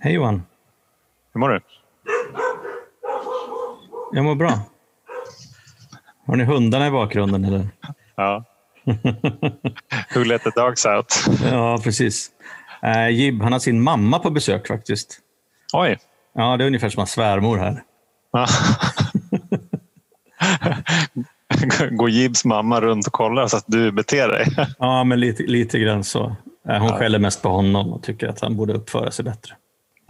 Hej Johan. Hur mår du? Jag mår bra. Har ni hundarna i bakgrunden eller? Ja. Who let the dogs out? Ja, precis. Eh, Jib, han har sin mamma på besök faktiskt. Oj. Ja, det är ungefär som en svärmor här. Ja. Går Jibs mamma runt och kollar så att du beter dig? Ja, men lite, lite grann så. Eh, Hon skäller mest på honom och tycker att han borde uppföra sig bättre.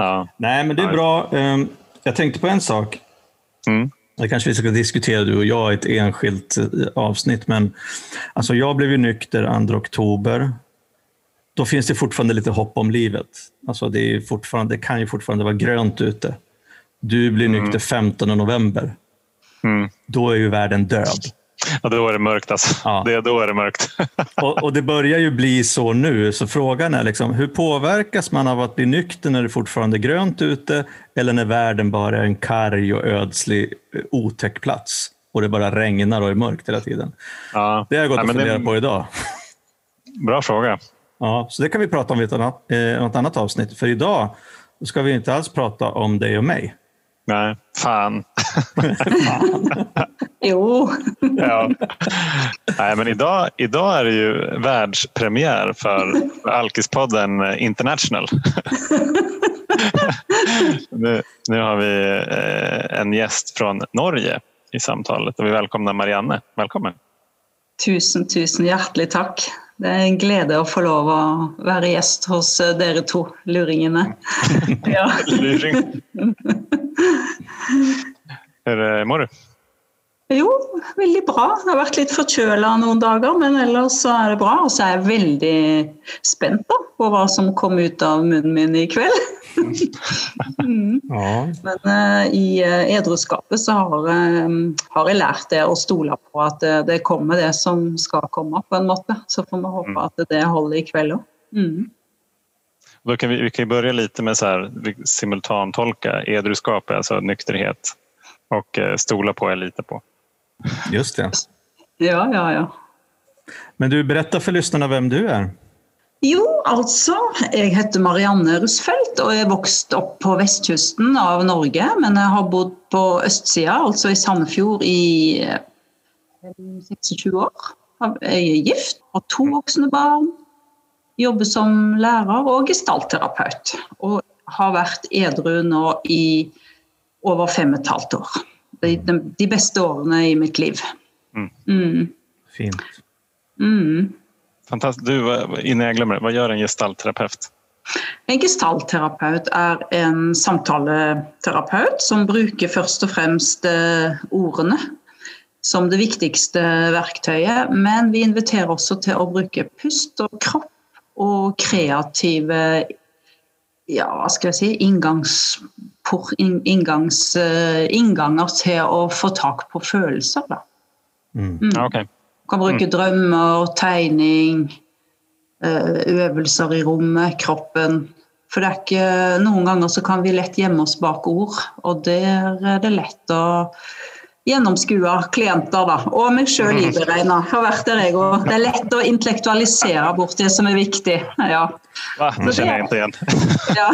Ja. Nej, men det är bra. Ehm, Jag tänkte på en sak. Mm. Det kanske vi ska diskutera du och jag i ett enskilt eh, avsnitt. Men alltså jag blev ju nykter 2 oktober. Då finns det fortfarande lite hopp om livet. Alltså det, är fortfarande, det kan ju fortfarande vara grönt ute. Du blir nykter 15 november. Mm. Då är ju världen död. Ja, då är det mörkt alltså. Ja. Det, då är det mörkt. Och, och det börjar ju bli så nu. Så frågan är liksom, hur påverkas man av att bli nykter när det fortfarande är grönt ute eller när världen bara är en karg och ödslig eh, otäck plats och det bara regnar och är mörkt hela tiden? Ja. Det har jag gått Ja, och funderat det- på idag. Bra fråga. Ja, så det kan vi prata om i ett annat, eh, något annat avsnitt. För idag ska vi inte alls prata om dig och mig. Nej, fan. Jo, Ja. Nej, men idag, idag är det ju världspremiär för Alkispodden International. nu, nu har vi eh, en gäst från Norge i samtalet och vi välkomnar Marianne. Välkommen! tusen, tusen hjertelig takk. Det er en glede å få lov å være gjest hos eh, dere to luringene. Ja. Luring. mår du? Jo, veldig bra. Jeg har vært litt forkjøla noen dager, men ellers så er det bra. Og så er jeg veldig spent da, på hva som kom ut av munnen min i kveld. Mm. Ja, Men uh, i uh, edruskapet så har, eh, har jeg lært det å stole på at det, det kommer det som skal komme, på en måte. Så får vi håpe at det holder i kveld òg. Mm. Då kan vi, vi kan börja lite med så här, simultantolka alltså nykterhet och uh, stola på är lite på. just det. Ja, ja, ja. Men du, berätta för lyssnarna vem du är. Jo, altså. Jeg heter Marianne Rusfeldt og er vokst opp på vestkysten av Norge. Men jeg har bodd på østsida, altså i Sandefjord, i eh, 26 år. Jeg er gift, har to voksne barn. Jobber som lærer og gestaltterapeut. Og har vært edru nå i over fem og et halvt år. De, de, de beste årene i mitt liv. Mm. Mm. Fint. Mm. Fantastiskt. Du, innan jag glömmer det, hva gjør en gestaltterapeut? En gestaltterapeut er en samtaleterapeut som bruker først og fremst eh, ordene som det viktigste verktøyet. Men vi inviterer også til å bruke pust og kropp og kreative ja, hva skal jeg si, inngangs, por, inngangs, eh, innganger til å få tak på følelser. Da. Mm. Mm. Ja, okej. Kan bruke drømmer, tegning, eh, øvelser i rommet, kroppen. For det er ikke Noen ganger så kan vi lett gjemme oss bak ord, og der er det lett å gjennomskue klienter, da. Og meg sjøl iberegna. Har vært der, jeg òg. Det er lett å intellektualisere bort det som er viktig. Ja. Va? Det kjenner jeg ikke igjen. ja.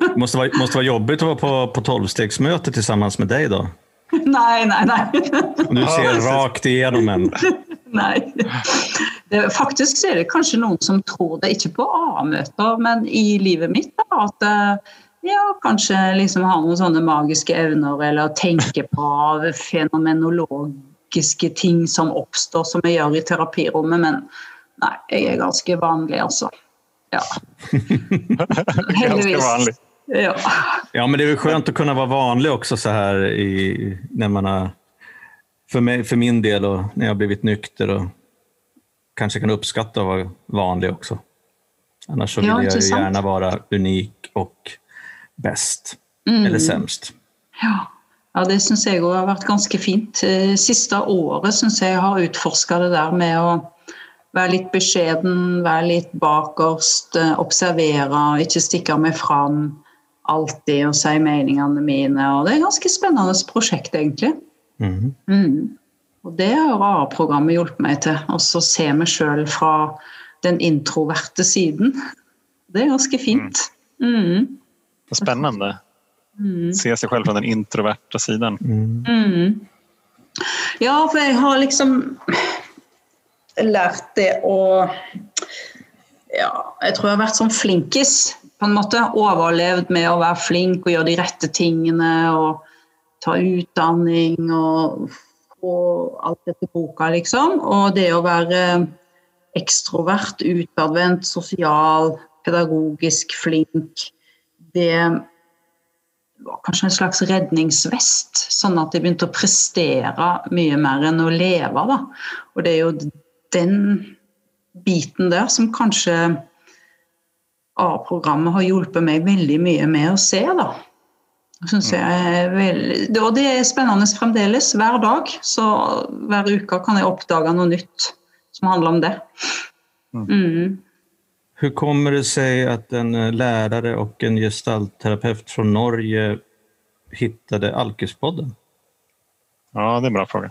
Det måste vara, måste vara jobbigt att vara på, på tolvstegsmöte tillsammans med deg, då. Nei, nei, nei. Du ser rakt igjennom en. Nei. Det, faktisk så er det kanskje noen som tror det, ikke på A-møter, men i livet mitt. Da, at eh, ja, kanskje liksom har noen sånne magiske evner, eller tenker på fenomenologiske ting som oppstår, som jeg gjør i terapirommet. Men nei, jeg er ganske vanlig, altså. Ja. Ganska vanligt. Ja. Ja, men det är väl skönt att kunna vara vanlig också så här i, när man har, för, mig, för min del och när jag blivit nykter och kanske kan uppskatta att vara vanlig också. Annars så vill Ja, jag ju gärna vara unik och bäst. Mm. Eller sämst. Ja, ja det syns jeg har vært ganske fint. Sista Siste året syns jeg har utforskat det der med å være litt beskjeden, være litt bakerst, eh, observere, ikke stikke meg fram alltid og si meningene mine. Og det er et ganske spennende prosjekt, egentlig. Mm. Mm. Og det har AA-programmet hjulpet meg til. Å så se meg sjøl fra den introverte siden. Det er ganske fint. Mm. Vad spännande. Mm. Se seg selv fra den introverte siden. Mm. Mm. Ja, for jeg har liksom lært det å Ja, jeg tror jeg har vært sånn flinkis, på en måte. Overlevd med å være flink og gjøre de rette tingene og ta utdanning og få alt dette boka, liksom. Og det å være ekstrovert, utadvendt, sosial, pedagogisk flink, det var kanskje en slags redningsvest, sånn at jeg begynte å prestere mye mer enn å leve. Da. Og det er jo den biten der som kanskje A-programmet har hjulpet meg veldig mye med å se. da. Synes jeg veldig, og det er spennende fremdeles. Hver dag. Så hver uke kan jeg oppdage noe nytt som handler om det. Mm. mm. Hur kommer det seg at en lærer og en gestaltterapeut fra Norge fant Alkespodden? Ja, det er en bra fråga.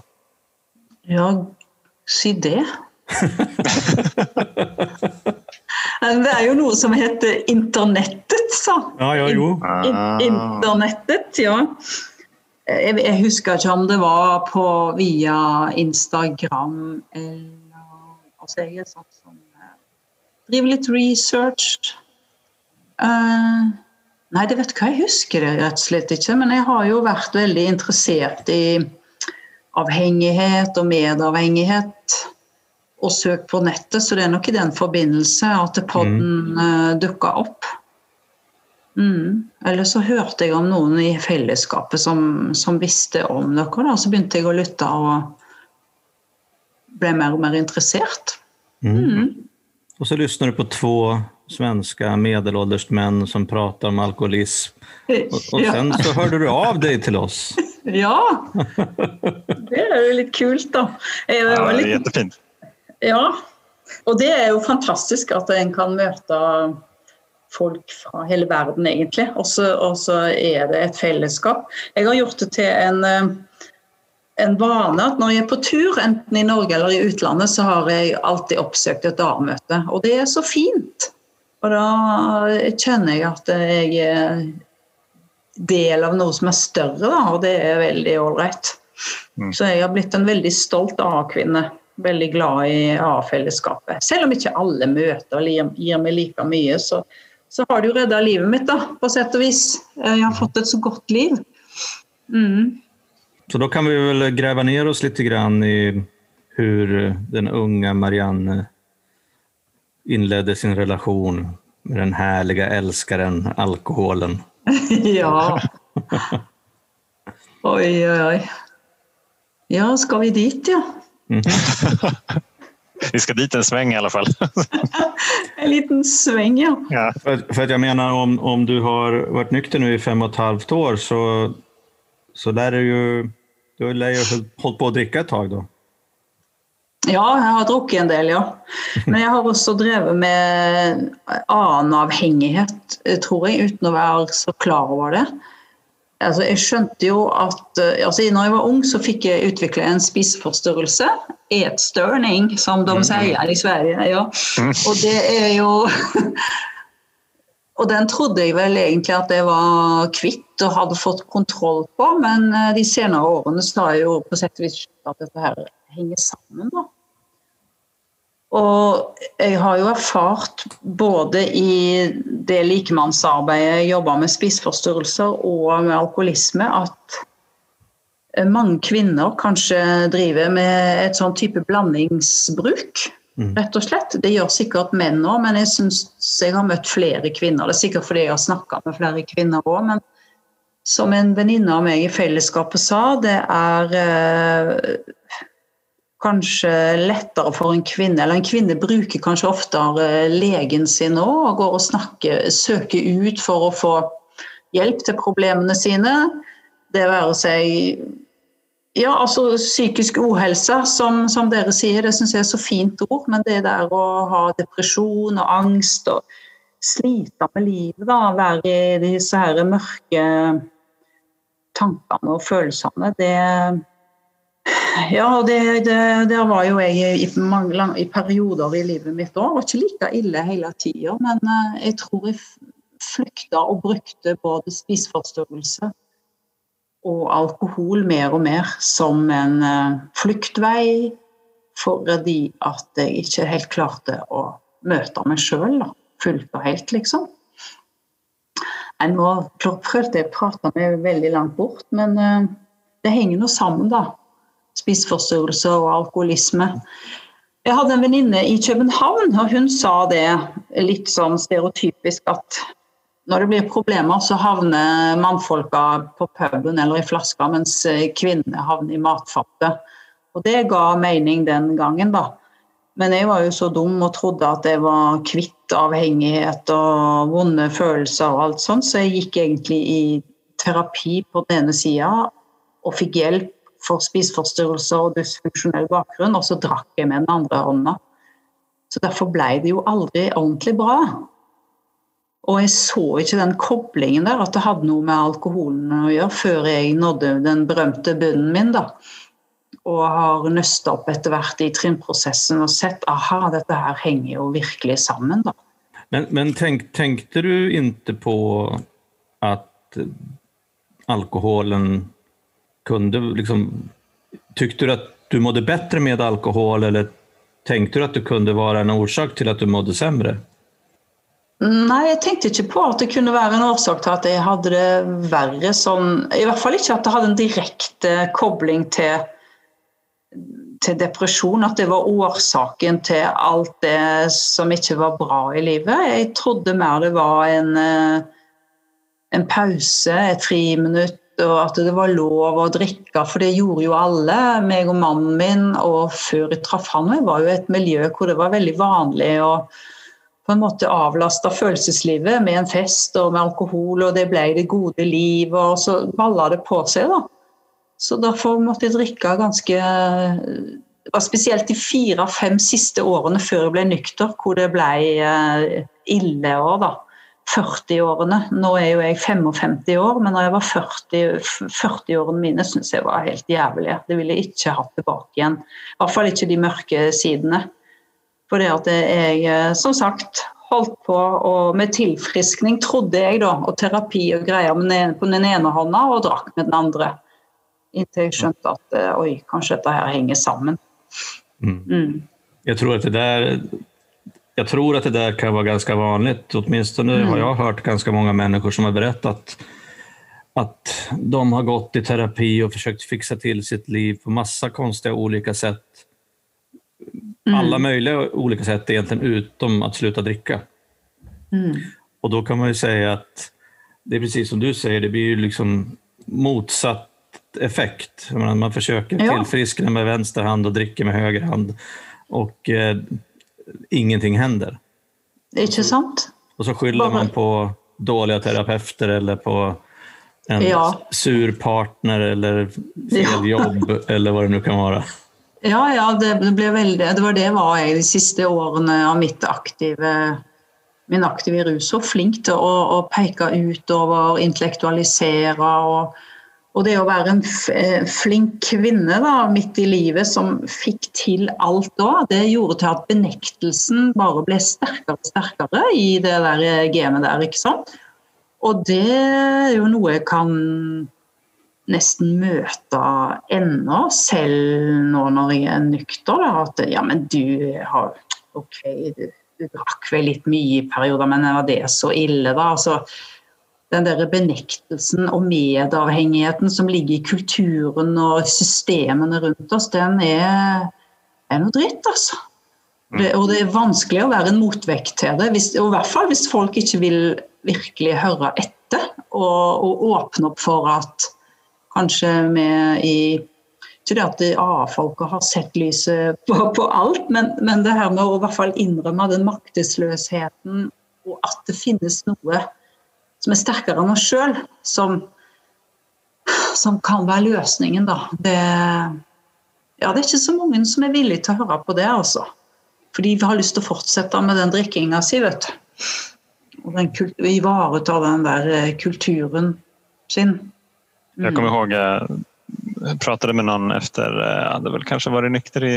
Ja, si det. det er jo noe som heter internettet, sa Ja, ja, jo. In internettet, ja. Jeg, jeg, husker ikke om det var på via Instagram eller altså jeg er sånn som Driver litt research. Uh, nei, det vet hva jeg husker det rett og slett ikke. Men jeg har jo vært veldig interessert i avhengighet og medavhengighet og søkt på nettet, så det er nok i den forbindelse at podden mm. uh, eh, dukka opp. Mm. Eller så hørte jeg om noen i fellesskapet som, som visste om dere, da. Så begynte jeg å lytte og ble mer og mer interessert. Mm. mm. Og så lyssnar du på två svenska medelålders män som prater om alkoholism. Og och sen så hørte du av deg til oss. Ja, det er jo litt kult da. Ja, det er jättefint. Ja, og det er jo fantastisk at en kan møte folk fra hele verden egentlig. Og så er det et fellesskap. Jeg har gjort det til en eh, en vane at når jeg er på tur, enten i Norge eller i utlandet, så har jeg alltid oppsøkt et dagmøte. Og det er så fint. Og da kjenner jeg at jeg er del av noe som er større, da, og det er veldig ålreit. Mm. Så jeg har blitt en veldig stolt A-kvinne. Veldig glad i A-fellesskapet. Selv om ikke alle møter gir meg like mye, så, så har det jo redda livet mitt, da, på sett og vis. Jeg har fått et så godt liv. Mm. Så da kan vi vel grave ned oss litt grann i hur den unge Marianne inledde sin relation med den herlige elskeren alkoholen. ja. Oi, oi, oi. Ja, skal vi dit, ja? Mm. vi skal dit en sveng i alle fall. en liten sveng, ja. ja. För, för jag menar, om, om du har vært nykter nu i fem og et halvt år så, så lär du ju du har holdt på å drikke et tak, da? Ja, jeg har drukket en del, ja. Men jeg har også drevet med annen avhengighet, tror jeg, uten å være så klar over det. Altså, jeg skjønte jo at altså, når jeg var ung, så fikk jeg utvikle en spiseforstyrrelse. Etstørning, som de mm. sier i Sverige. Ja. Mm. Og det er jo Og den trodde jeg vel egentlig at jeg var kvitt og hadde fått kontroll på, men eh, de senere årene så har jeg jo på sett og vis at dette her henger sammen. da. Og jeg har jo erfart både i det likemannsarbeidet jeg jobber med spiseforstyrrelser og med alkoholisme, at mange kvinner kanskje driver med et sånn type blandingsbruk. Mm. Rett og slett. Det gjør sikkert menn òg, men jeg syns jeg har møtt flere kvinner. Det er sikkert fordi jeg har snakka med flere kvinner òg, men som en venninne av meg i fellesskapet sa, det er eh, kanskje lettere for en kvinne Eller en kvinne bruker kanskje oftere legen sin òg, og går og snakker, søker ut for å få hjelp til problemene sine. Det være seg ja, altså psykisk uhelse, som, som dere sier, det syns jeg er så fint ord. Men det der å ha depresjon og angst og slite med livet, da, være i disse her mørke tankene og følelsene, det Ja, det, det, det, var jo jeg i, mange, i perioder i livet mitt òg. Var ikke like ille hele tida, men eh, jeg tror jeg flykta og brukte både spiseforstyrrelse og alkohol mer og mer som en uh, fluktvei fordi at jeg ikke helt klarte å møte meg sjøl fullt og helt, liksom. Jeg nå prøvde jeg å prate meg veldig langt bort, men uh, det henger nå sammen, da. Spiseforstyrrelse og alkoholisme. Jeg hadde en venninne i København, og hun sa det litt sånn stereotypisk at når det blir problemer, så havner mannfolka på puben eller i flaska, mens kvinnene havner i matfatet. Og det ga mening den gangen, da. Men jeg var jo så dum og trodde at jeg var kvitt avhengighet og vonde følelser og alt sånt, så jeg gikk egentlig i terapi på den ene sida og fikk hjelp for spiseforstyrrelser og dysfunksjonell bakgrunn, og så drakk jeg med den andre hånda. Så derfor ble det jo aldri ordentlig bra. Og jeg så ikke den koblingen der, at det hadde noe med alkoholen å gjøre, før jeg nådde den berømte bunnen min. da. Og har nøsta opp etter hvert i trinnprosessen og sett aha, dette her henger jo virkelig sammen. da. Men, men tenk, tenkte du ikke på at alkoholen kunde liksom Tykte du at du mådde bedre med alkohol, eller tenkte du at det kunne være en årsak til at du mådde sämre? Nei, jeg tenkte ikke på at det kunne være en årsak til at jeg hadde det verre sånn I hvert fall ikke at det hadde en direkte kobling til, til depresjon. At det var årsaken til alt det som ikke var bra i livet. Jeg trodde mer det var en, eh, en pause, et friminutt, og at det var lov å drikke, for det gjorde jo alle, meg og mannen min. Og før jeg traff han, jeg var jo et miljø hvor det var veldig vanlig. å på en måte avlasta følelseslivet med en fest og med alkohol, og det ble det gode liv, og så balla det på seg, da. Så derfor måtte jeg drikke ganske var Spesielt de fire-fem siste årene før jeg ble nykter, hvor det ble eh, ille år, da. 40-årene. Nå er jo jeg 55 år, men når jeg var 40, 40-årene mine syns jeg var helt jævlige. Det ville jeg ikke hatt tilbake igjen. I hvert fall ikke de mørke sidene. For det at jeg, eh, som sagt, holdt på og med tilfriskning, trodde jeg, da, og terapi og greier på den ene hånda og drakk med den andre. Inntil jeg skjønte at eh, oi, kanskje dette her henger sammen. Mm. Mm. Jeg tror at det der jeg tror at det der kan være ganske vanlig. Åtminstone mm. har jeg hørt ganske mange mennesker som har berettet at de har gått i terapi og forsøkt fikse til sitt liv på masse konstige ulike sett mm. alla möjliga olika sätt egentligen utom att sluta dricka. Mm. Och då kan man ju säga att det är precis som du säger, det blir ju liksom motsatt effekt. Man, forsøker försöker ja. tillfriskna med vänster hand och dricker med höger hand och eh, ingenting händer. Det er ikke sant. Og så skylder man på dårlige terapeuter eller på en ja. sur partner eller fel ja. jobb eller hva det nå kan være. Ja, ja det, ble veldig, det var det var jeg de siste årene av mitt aktive, min aktive rus. Så flink til å, å peke utover, intellektualisere. Og, og, det å være en eh, flink kvinne da, midt i livet som fikk til alt da, det gjorde til at benektelsen bare ble sterkere og sterkere i det der gamet der. ikke sant? Og det er jo noe jeg kan nesten møte ennå, selv nå når jeg er nykter. At ja, men du har OK, du, du drakk vel litt mye i perioder, men var det så ille, da? Altså, den der benektelsen og medavhengigheten som ligger i kulturen og systemene rundt oss, den er, er noe dritt, altså. Det, og det er vanskelig å være en motvekt til det, hvis, og i hvert fall hvis folk ikke vil virkelig høre etter og, og åpne opp for at kanskje med i ikke det at A-folka har sett lyset på, på alt, men, men, det her med å i hvert fall innrømme den maktesløsheten, og at det finnes noe som er sterkere enn oss sjøl, som, som, kan være løsningen, da. Det, ja, det er ikke så mange som er villige til å høre på det, altså. Fordi vi har lyst til å fortsette med den drikkinga si, vet du. Og den, ivareta den der eh, kulturen sin. Mm. Jeg kommer ihåg, jeg pratet med noen etter jeg hadde vel kanskje vært nykter i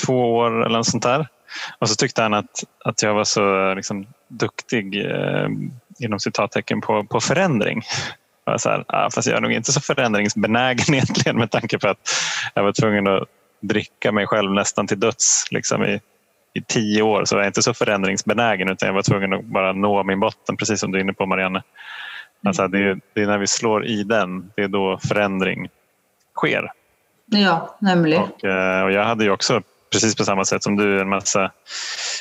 to år eller noe sånt der. Og så syntes han at, at jeg var så liksom, duktig eh, inom citattecken på, på förändring. Så här, ah, fast jag är nog inte så förändringsbenägen egentligen med tanke på att jag var tvungen att dricka mig själv nästan till döds liksom i, i tio år. Så jag är inte så förändringsbenägen utan jag var tvungen att bara nå min botten, precis som du är inne på Marianne. Alltså, det, är, det är när vi slår i den, det är då förändring sker. Ja, nämligen. Och, eh, och jag hade ju också precis på samma sätt som du en massa...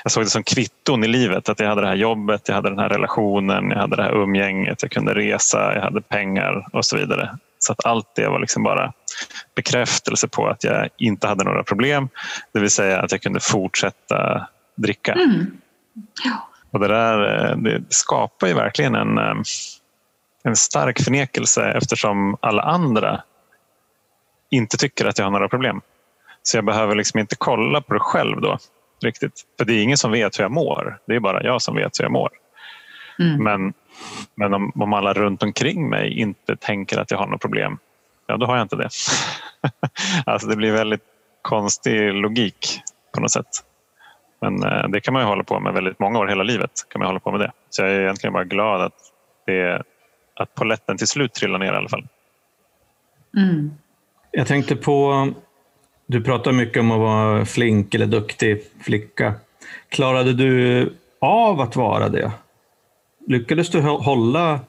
Jag såg det som kvitton i livet. Att jag hade det här jobbet, jag hade den här relationen, jag hade det här umgänget, jag kunde resa, jag hade pengar och så vidare. Så att allt det var liksom bara bekräftelse på att jag inte hade några problem. Det vill säga att jag kunde fortsätta dricka. Mm. Ja. Och det där eh, det skapar ju verkligen en, eh, en stark förnekelse eftersom alla andra inte tycker att jag har några problem. Så jag behöver liksom inte kolla på det själv då. riktigt. För det är ingen som vet hur jag mår. Det är bara jag som vet hur jag mår. Mm. Men, men om, om alla runt omkring mig inte tänker att jag har något problem, ja då har jag inte det. alltså det blir väldigt konstig logik på något sätt. Men eh, det kan man ju hålla på med väldigt många år, hela livet kan man hålla på med det. Så jag är egentligen bara glad att, det, att poletten till slut trillar ner i alla fall. Mm. Jag tänkte på, du pratar mycket om att vara flink eller duktig flicka. Klarade du av att vara det? Lyckades du hå- hålla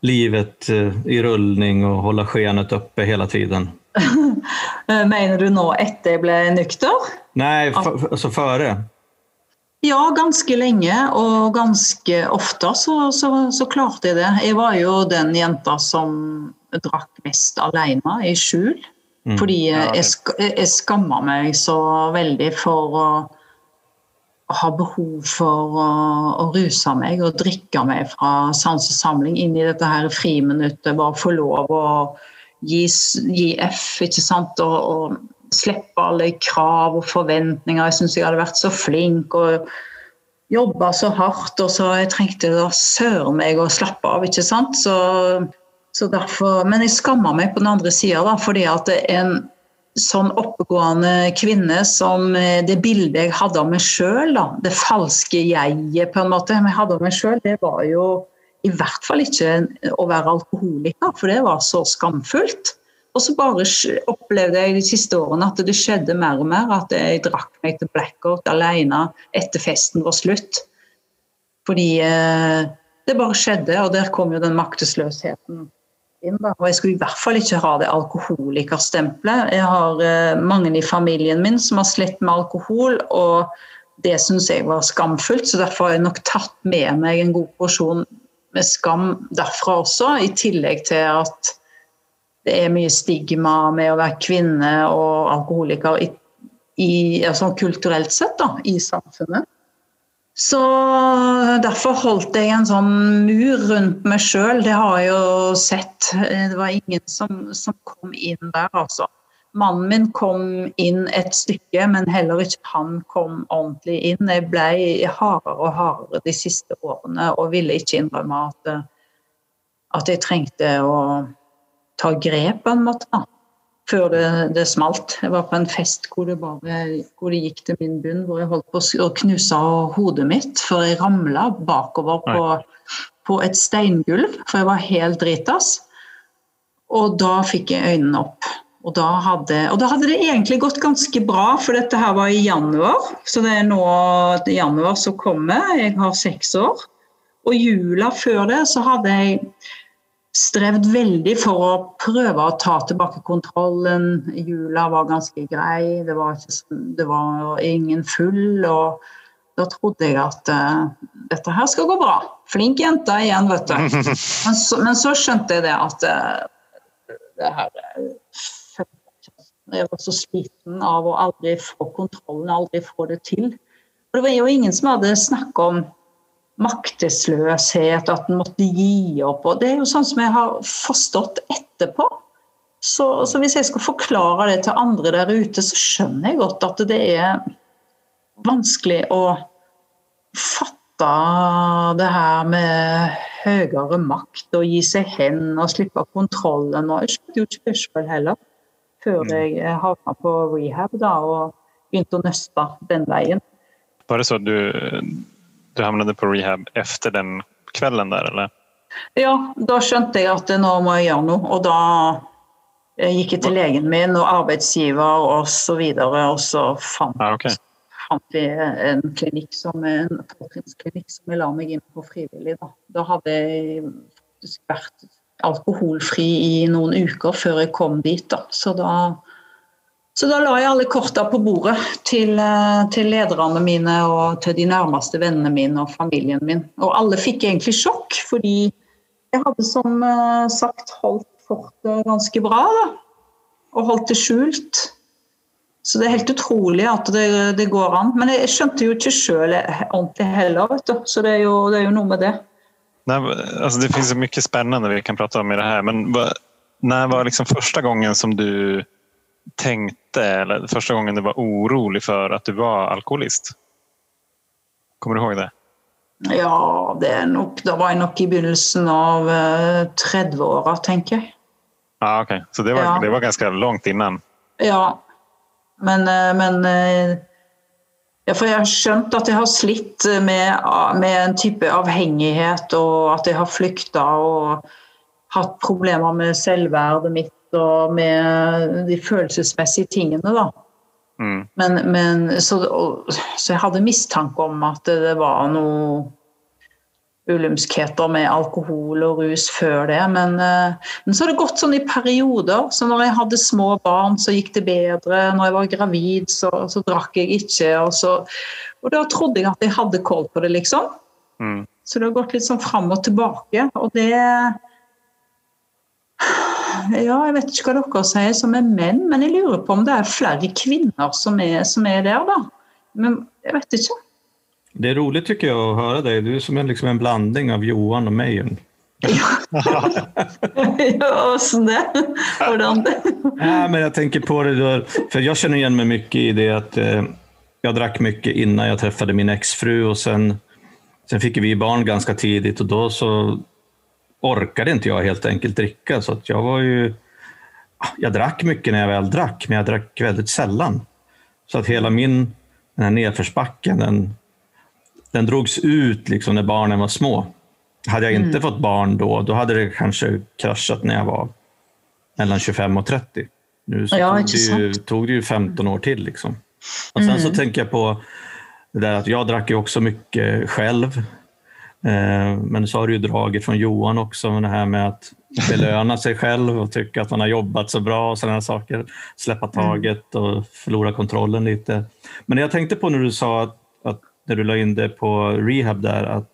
livet eh, i rullning och hålla skenet uppe hela tiden? Mener du nå etter jeg ble nykter? Nej, f- alltså före. Ja, ganske lenge og ganske ofte så, så, så klarte jeg det. Jeg var jo den jenta som drakk mest alene i skjul. Mm. Fordi jeg, jeg skamma meg så veldig for å ha behov for å, å ruse meg og drikke meg fra sans og samling inn i dette her friminuttet. Bare få lov å gi, gi F, ikke sant. Og, og slippe alle krav og forventninger. Jeg syns jeg hadde vært så flink og jobba så hardt, og så jeg trengte da søren meg å slappe av, ikke sant. Så derfor, men jeg skamma meg på den andre sida, fordi at en sånn oppegående kvinne som eh, det bildet jeg hadde av meg sjøl, det falske jeget på en måte jeg hadde av meg sjøl, det var jo i hvert fall ikke å være alkoholiker, for det var så skamfullt. Og så bare opplevde jeg de siste årene at det skjedde mer og mer. At jeg drakk meg til blackout alene etter festen var slutt. Fordi eh, det bare skjedde, og der kom jo den maktesløsheten inn. Da. Og jeg skulle i hvert fall ikke ha det alkoholikerstempelet. Jeg har eh, mange i familien min som har slitt med alkohol, og det syns jeg var skamfullt. Så derfor har jeg nok tatt med meg en god porsjon med skam derfra også, i tillegg til at det er mye stigma med å være kvinne og alkoholiker i, i, altså kulturelt sett da, i samfunnet. Så derfor holdt jeg en sånn mur rundt meg sjøl. Det har jeg jo sett. Det var ingen som, som kom inn der, altså. Mannen min kom inn et stykke, men heller ikke han kom ordentlig inn. Jeg ble hardere og hardere de siste årene og ville ikke innrømme at, at jeg trengte å ta grep på en måte. Før det, det smalt. Jeg var på en fest hvor det, bare, hvor det gikk til min bunn, hvor jeg holdt på å knuse hodet mitt før jeg ramla bakover på, på et steingulv, for jeg var helt dritas. Og da fikk jeg øynene opp. Og da, hadde, og da hadde det egentlig gått ganske bra, for dette her var i januar. Så det er nå i januar som kommer. Jeg har seks år. Og jula før det så hadde jeg strevd veldig for å prøve å ta tilbake kontrollen. Jula var ganske grei, det var, ikke, det var ingen full. og Da trodde jeg at uh, dette her skal gå bra. Flink jente igjen, vet du. Men så, men så skjønte jeg det at uh, det her eh, Jeg var så sliten av å aldri få kontrollen, aldri få det til. Og det var jo ingen som hadde snakket om maktesløshet, at en måtte gi opp. Og det er jo sånn som jeg har forstått etterpå. Så, så hvis jeg skal forklare det til andre der ute, så skjønner jeg godt at det er vanskelig å fatte det her med høyere makt og gi seg hen og slippe kontrollen. Og jeg skjønte jo ikke det sjøl heller, før jeg havna på rehab da, og begynte å nøste den veien. Var det så du, du hamnade på rehab efter den kvelden der, eller? Ja, da skjønte jeg at nå må jeg gjøre noe. Og da eh, gikk jeg til legen min og arbeidsgiver og så videre, og så fant, ah, okay. fant vi en klinikk som en fortrinsklinikk som jeg la meg inn på frivillig. Da, da hadde jeg faktisk vært alkoholfri i noen uker før jeg kom dit. Da. Så da så da la jeg alle korta på bordet til, eh, til lederne mine og til de nærmeste vennene mine og familien min. Og alle fikk egentlig sjokk, fordi jeg hadde som eh, sagt holdt fortet ganske bra. Da. Og holdt det skjult. Så det er helt utrolig at det, det går an. Men jeg skjønte jo ikke sjøl ordentlig heller, vet du. Så det er jo, det er jo noe med det. Nei, altså det finnes jo mye spennende vi kan prate om i det her, Men når var liksom første gangen som du tänkte, eller første gangen du var orolig for at du var alkoholist? Kommer du ihåg det? Ja, det er nok, da var jeg nok i begynnelsen av eh, 30-åra, tenker jeg. Ja, ok. Så det var, Ja. det var ganske langt innan? Ja, men, eh, men eh, ja, For jeg har skjønt at jeg har slitt med, med en type avhengighet, og at jeg har flykta og hatt problemer med selvverdet mitt og med de følelsesmessige tingene, da. Mm. Men, men så, og, så jeg hadde mistanke om at det var noe ulymskheter med alkohol og rus før det. Men, eh, men så har det gått sånn i perioder. Så når jeg hadde små barn, så gikk det bedre. Når jeg var gravid, så, så drakk jeg ikke. Og, så, og da trodde jeg at jeg hadde koll på det, liksom. Mm. Så det har gått litt sånn fram og tilbake. Og det Ja, jeg vet ikke hva dere sier som er menn, men jeg lurer på om det er flere kvinner som er, som er der, da. Men jeg vet ikke. Det er rolig tycker jeg, å høre deg. Du er som en, liksom en blanding av Johan og meg. ja, åssen det? Hvordan det? ja, men jeg tenker på det, for jeg kjenner igjen meg mye mycket i det at eh, jeg drakk mye innan jeg traff min eksfru, og sen, sen fick vi barn ganske tidlig, og da så orkade inte jag helt enkelt dricka. Så att jag var ju, jag drack mycket när jag väl drack, men jag drack väldigt sällan. Så att hela min den här nedförsbacken, den, den drogs ut liksom när barnen var små. Hade jag inte fått barn då, då hade det kanske kraschat när jag var mellan 25 och 30. Nu så Ja, tog, det ju, tog det ju 15 år till. Liksom. Och sen så tänker jag på det där att jag drack ju också mycket själv. Eh, Men så har du ju dragit från Johan också, med det här med att belöna sig själv och tycka att man har jobbat så bra och sådana saker. Släppa taget och förlora kontrollen lite. Men jag tänkte på när du sa att, att när du la in det på rehab där, att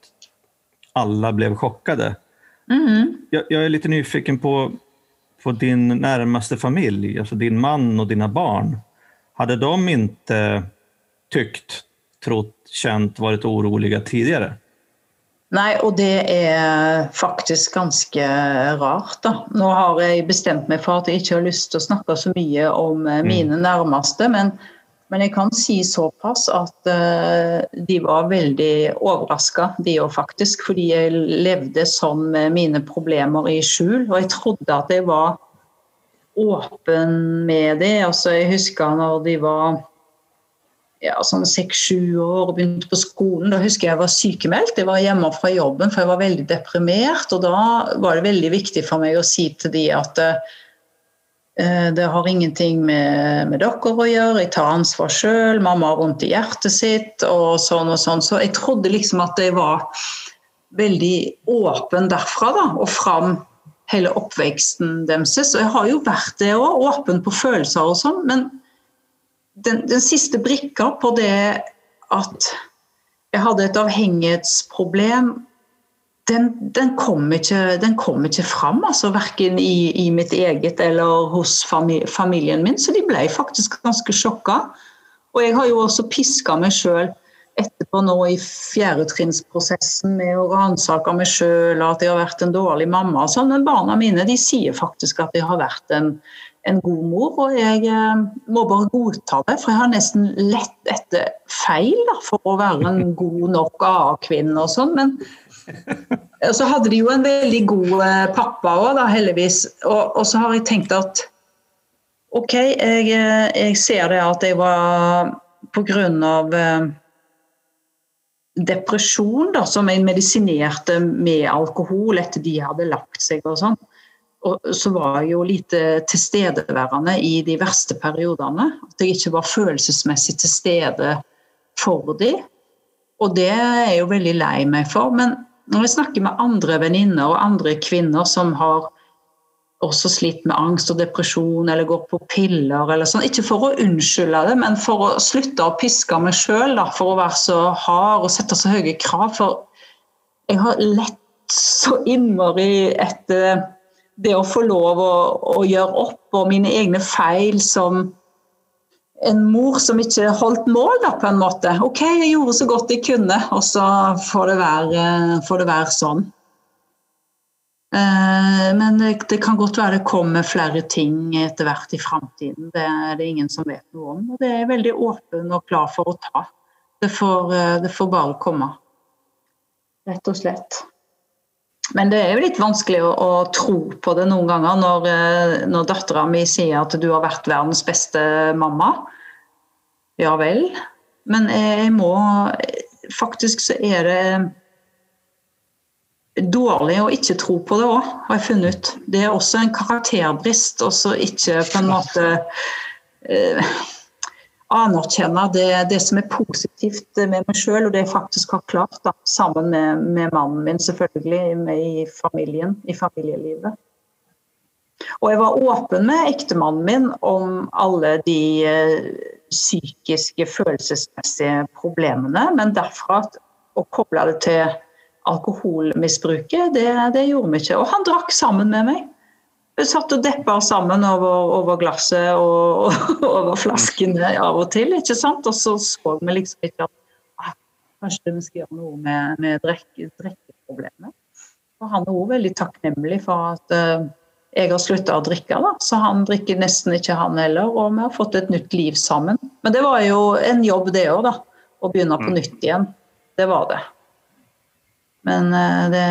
alla blev chockade. Mm. Jag, jag är lite nyfiken på, på din närmaste familj, alltså din man och dina barn. Hade de inte tyckt, trott, känt, varit oroliga tidigare? Nei, og det er faktisk ganske rart, da. Nå har jeg bestemt meg for at jeg ikke har lyst til å snakke så mye om eh, mine nærmeste, men, men jeg kan si såpass at uh, de var veldig overraska, de òg faktisk. Fordi jeg levde sånn med mine problemer i skjul, og jeg trodde at jeg var åpen med det. Altså, jeg husker når de var ja, sånn seks-sju år og begynte på skolen. Da husker jeg jeg var sykemeldt. Jeg var hjemme fra jobben for jeg var veldig deprimert. Og da var det veldig viktig for meg å si til de at eh, det har ingenting med, med dere å gjøre, jeg tar ansvar sjøl, mamma har vondt i hjertet sitt og sånn og sånn. Så jeg trodde liksom at jeg var veldig åpen derfra da, og fram hele oppveksten deres. Og jeg har jo vært det òg, åpen på følelser og sånn. men den, den siste brikka på det at jeg hadde et avhengighetsproblem, den, den, kom, ikke, den kom ikke fram, altså, verken i, i mitt eget eller hos fami, familien min. Så de ble faktisk ganske sjokka. Og jeg har jo også piska meg sjøl etterpå nå i fjerdetrinnsprosessen med å ransake meg sjøl og at jeg har vært en dårlig mamma. og sånn, Men barna mine de sier faktisk at jeg har vært en, en god mor, og jeg eh, må bare godta det. For jeg har nesten lett etter feil da, for å være en god nok AA-kvinne og sånn. Men eh, så hadde de jo en veldig god eh, pappa òg, da, heldigvis. Og, og så har jeg tenkt at OK, jeg, jeg ser det at jeg var på grunn av depresjon da, som jeg medisinerte med alkohol etter de hadde lagt seg og sånn. Så var jeg jo lite tilstedeværende i de verste periodene. At jeg ikke var følelsesmessig til stede for dem. Og det er jeg jo veldig lei meg for. Men når jeg snakker med andre venninner og andre kvinner som har også slitt med angst og depresjon eller går på piller eller sånn. Ikke for å unnskylde det, men for å slutte å piske meg sjøl, for å være så hard og sette så høye krav. For jeg har lett så innmari etter det å få lov å, å gjøre opp og mine egne feil som en mor som ikke holdt mål, da, på en måte. OK, jeg gjorde så godt jeg kunne, og så får det være, får det være sånn. Eh, men det kan godt være det kommer flere ting etter hvert i framtiden. Det er det ingen som vet noe om. Og det er jeg veldig åpen og klar for å ta. Det får, eh, det får bare komme. Rett og slett. Men det er jo litt vanskelig å, å tro på det noen ganger når, eh, når dattera mi sier at du har vært verdens beste mamma. Ja vel. Men jeg må Faktisk så er det dårlig å ikke tro på det òg, har jeg funnet ut. Det er også en karakterbrist å ikke på en måte eh, anerkjenne det, det, som er positivt med meg sjøl, og det jeg faktisk har klart, da, sammen med, med, mannen min, selvfølgelig, med i familien, i familielivet. Og jeg var åpen med ektemannen min om alle de eh, psykiske, følelsesmessige problemene, men derfra å koble det til alkoholmisbruket, det, det, gjorde vi ikke. Og han drakk sammen med meg. Vi satt og deppa sammen over, over glasset og, og, over flaskene av og til. ikke sant? Og så så vi liksom ikke at ah, kanskje vi skal gjøre noe med, med drikkeproblemet. Og han er òg veldig takknemlig for at uh, jeg har slutta å drikke, da. så han drikker nesten ikke han heller. Og vi har fått et nytt liv sammen. Men det var jo en jobb det òg, da. Å begynne på mm. nytt igjen. Det var det. Men uh, det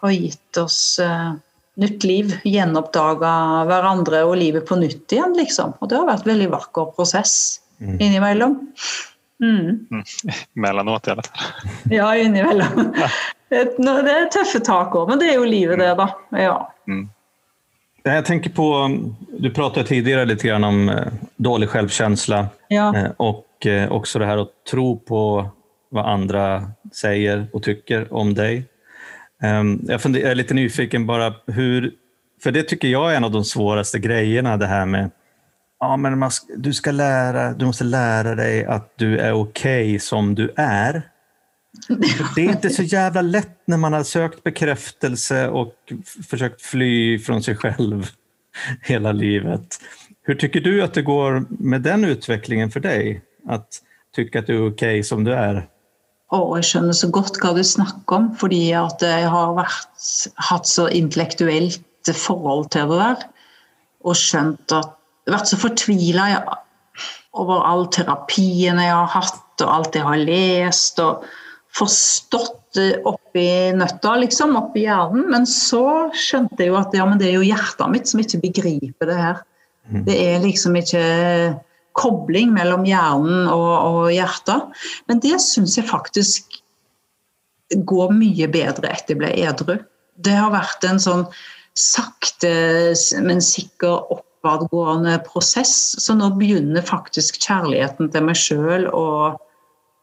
har gitt oss eh, nytt liv. Gjenoppdaga hverandre og livet på nytt igjen, liksom. Og det har vært en veldig vakker prosess mm. innimellom. Mm. Mm. Mellomåt, i alle fall. ja, innimellom. Det er tøffe tak òg, men det er jo livet, det, da. Ja. Mm. Jeg tenker på, Du pratet tidligere litt om eh, dårlig selvfølelse ja. og også det her å tro på hva andre sier og tykker om deg. Funder, jag är lite nyfiken bara hur, för det tycker jag är en av de svåraste grejerna det här med ja, men man, du, ska lära, du måste lära dig att du är okej okay som du är. Det är inte så jävla lätt när man har sökt bekräftelse och försökt fly från sig själv hela livet. Hur tycker du att det går med den utvecklingen för dig? Att tycka att du är okej okay som du är? Og jeg skjønner så godt hva du snakker om, fordi at jeg har vært, hatt så intellektuelt forhold til det der. Og skjønt at Vært så fortvila over all terapien jeg har hatt, og alt jeg har lest. og forstått oppi nøtta, liksom, oppi hjernen. Men så skjønte jeg jo at ja, det er jo hjertet mitt som ikke begriper det her. Mm. Det er liksom ikke kobling mellom hjernen og, og hjertet. Men det syns jeg faktisk går mye bedre etter jeg ble edru. Det har vært en sånn sakte, men sikker oppadgående prosess. Så nå begynner faktisk kjærligheten til meg sjøl å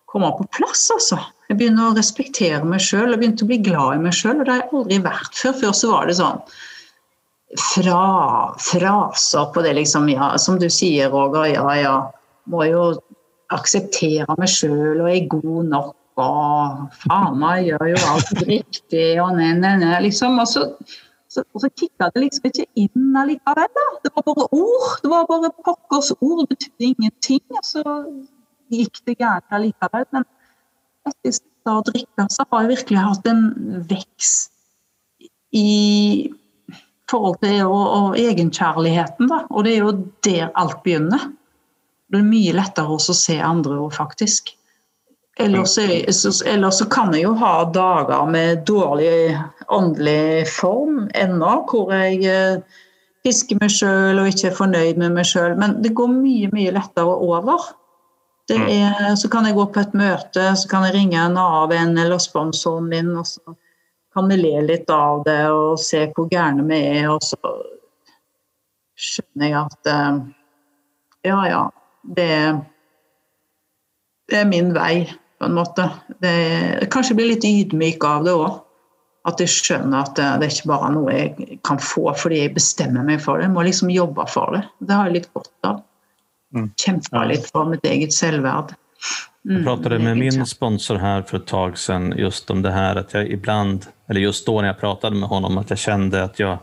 komme på plass, altså. Jeg begynner å respektere meg sjøl og begynte å bli glad i meg sjøl. Og det har jeg aldri vært før. Før så var det sånn fra, fraser på det, liksom. Ja, som du sier, Roger. Ja, ja. Må jo akseptere meg sjøl og er god nok. Og faen meg gjør jo alt riktig og ne, ne, ne, Liksom. Og så, så, så kicka det liksom ikke inn allikevel. da. Det var bare ord. Det var bare pokkers ord. Det betydde ingenting. Og så gikk det gærent allikevel. Men etter å drikke så har jeg virkelig hatt en vekst i forhold til og, og egenkjærligheten. Da. Og det er jo der alt begynner. Det er mye lettere å se andre òg, faktisk. Ellers, ellers, så kan jeg jo ha dager med dårlig åndelig form ennå, hvor jeg eh, fisker meg sjøl og ikke er fornøyd med meg sjøl. Men det går mye, mye lettere over. Det er, så kan jeg gå på et møte, så kan jeg ringe en Nav-venn eller sponsoren min, og så kan vi le litt av det og se hvor gærne vi er, og så skjønner jeg at eh, ja, ja, det, det er min vei, på en måte. Det, kanskje blir litt ydmyk av det òg. At jeg skjønner at det, det er ikke bare noe jeg kan få fordi jeg bestemmer meg for det. Jeg må liksom jobbe for det. Det har jeg litt godt av. Mm. Kjempe litt for mitt eget selvverd. Jag pratade med Mm, min sponsor här för ett tag sedan just om det här att jag ibland, eller just då när jag pratade med honom, att jag kände att jag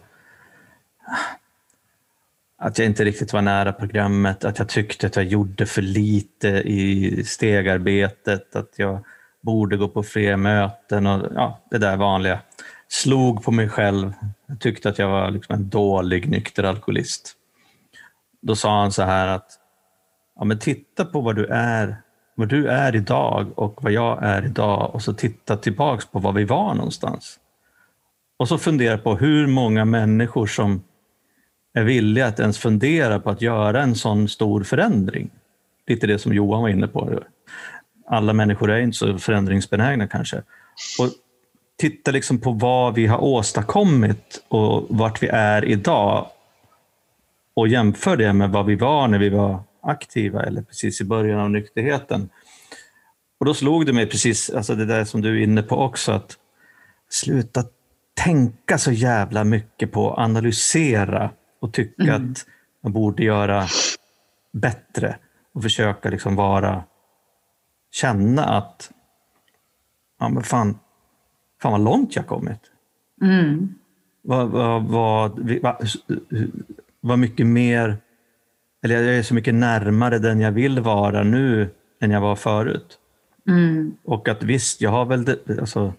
att jag inte riktigt var nära programmet, att jag tyckte att jag gjorde för lite i stegarbetet, att jag borde gå på fler möten och ja, det där vanliga. Slog på mig själv, jag tyckte att jag var liksom en dålig nykter alkoholist. Då sa han så här att ja, men titta på vad du är vad du är idag och vad jag är idag och så titta tillbaks på var vi var någonstans. Och så fundera på hur många människor som är villiga att ens fundera på att göra en sån stor förändring. Lite det som Johan var inne på. Alla människor är inte så förändringsbenägna kanske. Och titta liksom på vad vi har åstadkommit och vart vi är idag och jämför det med vad vi var när vi var aktiva eller precis i början av nykterheten. Och då slog det mig precis, alltså det där som du är inne på också, att sluta tänka så jävla mycket på att analysera och tycka att man borde göra bättre och försöka liksom vara, känna att ja, men fan, fan vad långt jag kommit. Mm. Vad, vad, vad, vad mycket mer, eller jag är så mycket närmare den jag vill vara nu än jag var förut. Mm. Och att visst, jag har väl det, alltså,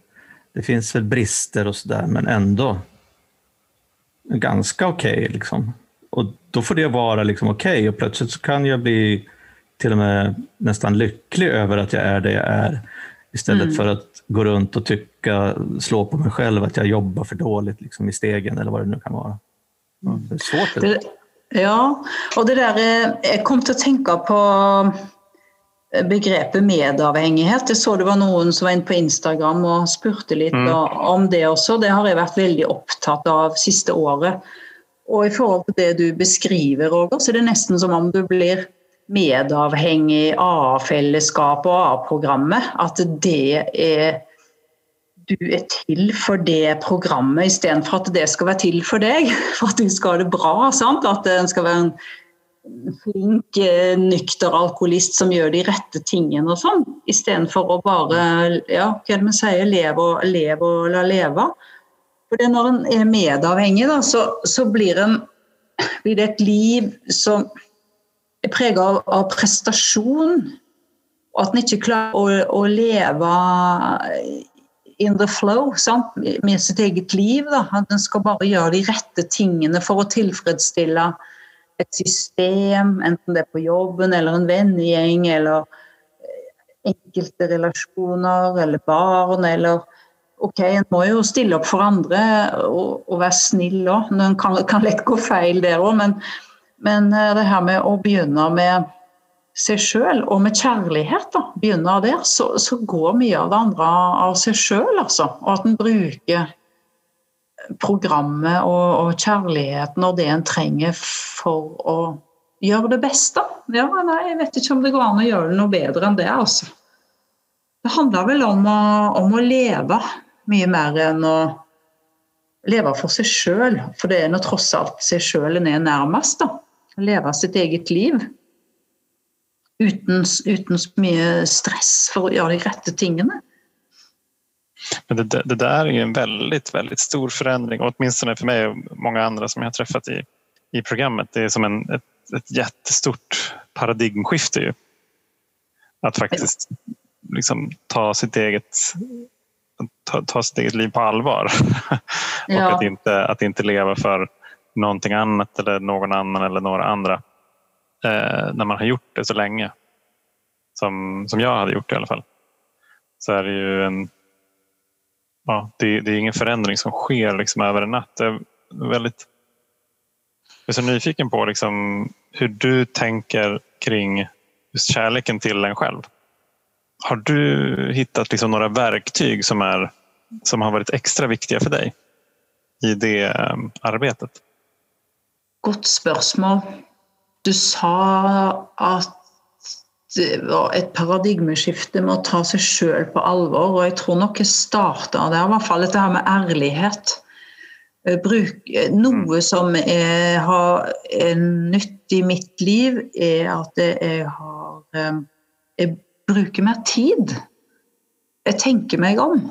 det finns väl brister och sådär, men ändå ganska okej. liksom. Och då får det vara liksom okej och plötsligt så kan jag bli till och med nästan lycklig över att jag är det jag är. Istället för att gå runt och tycka, slå på mig själv att jag jobbar för dåligt liksom, i stegen eller vad det nu kan vara. Mm. det är svårt. Det. Ja, og det der eh, Jeg kom til å tenke på eh, begrepet medavhengighet. Jeg så det var noen som var inne på Instagram og spurte litt Mm. om det også. Det har jeg vært veldig opptatt av siste året. Og i forhold til det du beskriver, Roger, så er det nesten som om du blir medavhengig av fellesskapet og av programmet. At det er du er til for det programmet istedenfor at det skal være til for deg. For at du skal ha det bra. sant? At en skal være en flink, eh, nykter alkoholist som gjør de rette tingene og sånn. Istedenfor å bare ja, hva er det vi sier, leve og, leve og la leve. For når en er medavhengig, da, så, så blir, en, blir det et liv som er preget av, av prestasjon. Og at en ikke klarer å, å leve in the flow sant? med sitt eget liv. Da. At en skal bare gjøre de rette tingene for å tilfredsstille et system, enten det er på jobben eller en vennegjeng eller eh, enkelte relasjoner eller barn eller Ok, en må jo stille opp for andre og, og være snill òg. En kan, kan lett gå feil der òg, men, men eh, det her med å begynne med seg sjøl og med kjærlighet, da, begynner der, så, så går mye av det andre av seg sjøl, altså. Og at en bruker programmet og, og kjærligheten og det en trenger for å gjøre det beste. Ja, nei, jeg vet ikke om det går an å gjøre det noe bedre enn det, altså. Det handler vel om å, om å leve mye mer enn å leve for seg sjøl, for det er nå tross alt seg sjøl en er nærmest. da. Leve sitt eget liv uten, uten så mye stress for å gjøre de rette tingene. Men det, det der er jo en veldig, veldig stor forandring, åtminstone for meg og mange andre som jeg har truffet i, i programmet. Det er som en, et, ett jättestort paradigmskifte. At faktisk faktiskt liksom, ta, sitt eget, ta, ta sitt eget liv på allvar. og Ja. at, ikke, att inte leva för någonting annat eller noen annen eller noen andra. Eh, när man har gjort det så länge. Som, som jag hade gjort i alla fall. Så är det ju en ja, det, det är ingen förändring som sker liksom över en natt. Jag är, väldigt, jag är så nyfiken på liksom hur du tänker kring just kärleken till en själv. Har du hittat liksom några verktyg som, är, som har varit extra viktiga för dig i det um, arbetet? Godt spørsmål. Du sa at det var et paradigmeskifte med å ta seg sjøl på alvor. Og jeg tror nok jeg starta der, i hvert fall dette her med ærlighet. Eh, bruk, eh, noe som er, har, er nytt i mitt liv, er at jeg har eh, Jeg bruker mer tid. Jeg tenker meg om.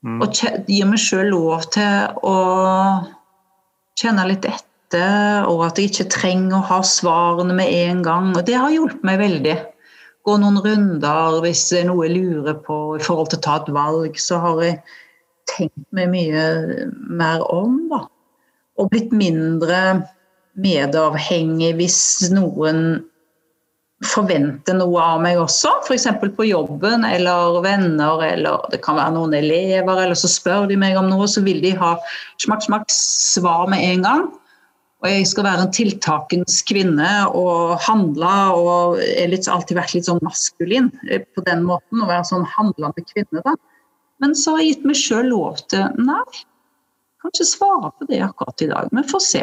Mm. Og gir meg sjøl lov til å kjenne litt etter og at jeg ikke trenger å ha svarene med en gang. Og det har hjulpet meg veldig. Gå noen runder hvis det er noe jeg lurer på i forhold til å ta et valg. Så har jeg tenkt meg mye mer om, da. Og blitt mindre medavhengig hvis noen forventer noe av meg også, f.eks. på jobben eller venner, eller det kan være noen elever, eller så spør de meg om noe, så vil de ha smak, smak, svar med en gang. Og jeg skal være en tiltakens kvinne og handle og er litt, alltid vært litt sånn maskulin eh, på den måten. Å være sånn handlende kvinne, da. Men så har jeg gitt meg sjøl lov til Nei, kan ikke svare på det akkurat i dag, men får se.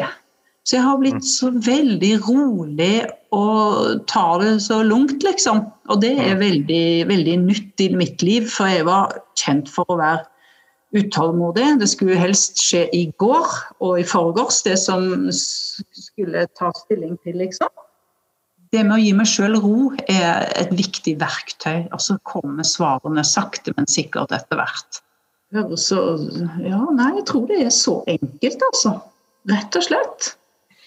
Så jeg har blitt så veldig rolig og tar det så lungt, liksom. Og det er veldig, veldig nytt i mitt liv, for jeg var kjent for å være utålmodig. Det skulle helst skje i går og i forgårs, det som skulle ta stilling til, liksom. Det med å gi meg sjøl ro er et viktig verktøy, og så kommer svarene sakte, men sikkert etter hvert. Så, ja, nei, jeg tror det er så enkelt, altså. Rett og slett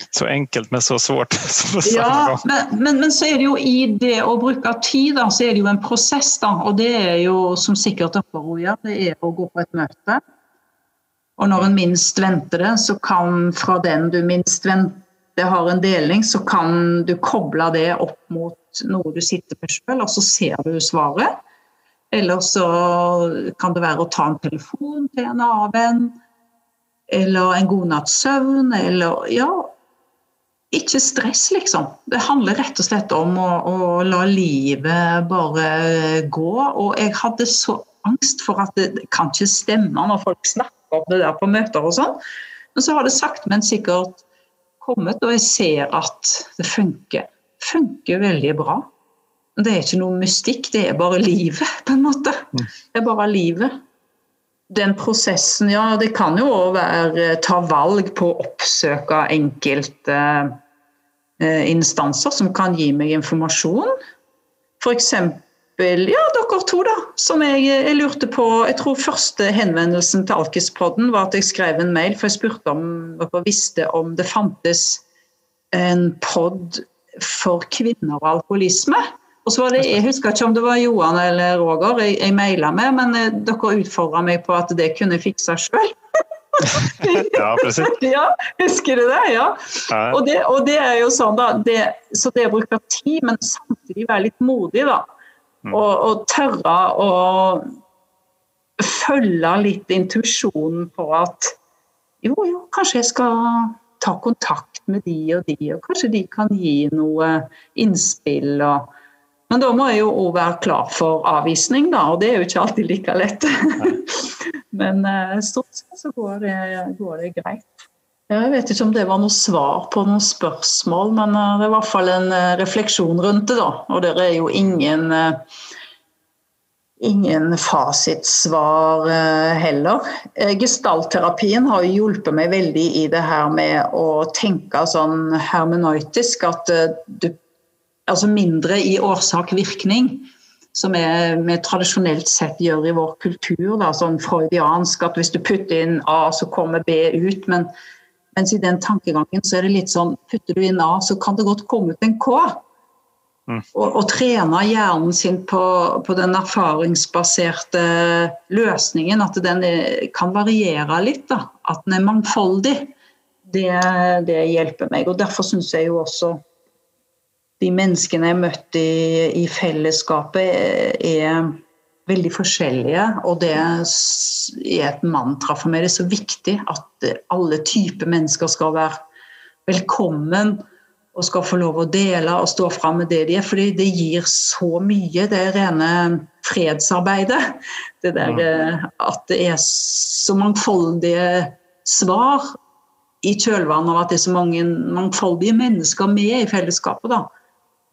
så enkelt, men så svårt. ja, men, men, men, så er det jo i det å bruke tid, da, så er det jo en prosess. da, Og det er jo, som sikkert dere gjør, det er å gå på et møte. Og når en minst venter det, så kan fra den du minst venter har en deling, så kan du koble det opp mot noe du sitter med sjøl, og så ser du svaret. Eller så kan det være å ta en telefon til en annen venn. Eller en god natts søvn, eller ja, ikke stress, liksom. Det handler rett og slett om å, å, la livet bare gå. Og jeg hadde så angst for at det, det kan ikke stemme når folk snakker om det der på møter og sånn. Men så har det sakte, men sikkert kommet, og jeg ser at det funker. Funker veldig bra. Det er ikke noe mystikk, det er bare livet, på en måte. Mm. Det er bare livet. Den prosessen, ja, det kan jo òg være ta valg på å oppsøke enkelte Eh, instanser som kan gi meg informasjon. F.eks. ja, dere to, da. Som jeg, jeg, lurte på Jeg tror første henvendelsen til Alkispodden var at jeg skrev en mail, for jeg spurte om dere visste om det fantes en pod for kvinner og alkoholisme. Og så var det, Jeg husker ikke om det var Johan eller Roger jeg, jeg maila med, men eh, dere utfordra meg på at det kunne jeg fikse sjøl. ja, precis. ja, husker du det? Ja. Og, det, og det er jo sånn, da. Det, så det å bruke tid, men samtidig være litt modig, da. Mm. Og, og tørre å følge litt intuisjonen på at jo, jo, kanskje jeg skal ta kontakt med de og de, og kanskje de kan gi noe innspill. og men da må jeg jo òg være klar for avvisning, da, og det er jo ikke alltid like lett. Men eh, stort sett så går det, går det, greit. Jeg vet ikke om det var noe svar på noen spørsmål, men eh, det er i hvert fall en eh, refleksjon rundt det. da, Og det er jo ingen ingen fasitsvar heller. Gestaltterapien har jo hjulpet meg veldig i det her med å tenke sånn hermenøytisk. At du altså mindre i årsak-virkning, som vi tradisjonelt sett gjør i vår kultur. Da, sånn freudiansk at hvis du putter inn A, så kommer B ut. Men, mens i den tankegangen så er det litt sånn putter du inn A, så kan det godt komme ut en K. Mm. Og, og trene hjernen sin på, på, den erfaringsbaserte løsningen, at den er, kan variere litt. Da. At den er mangfoldig. Det, det hjelper meg. og Derfor syns jeg jo også de menneskene jeg møtte i, i fellesskapet, er veldig forskjellige. Og det er et mantra for meg. Det er så viktig at alle typer mennesker skal være velkommen og skal få lov å dele og stå fram med det de er. fordi det gir så mye, det rene fredsarbeidet. Det der eh, at det er så mangfoldige svar i kjølvannet av at det er så mange mangfoldige mennesker med i fellesskapet. da.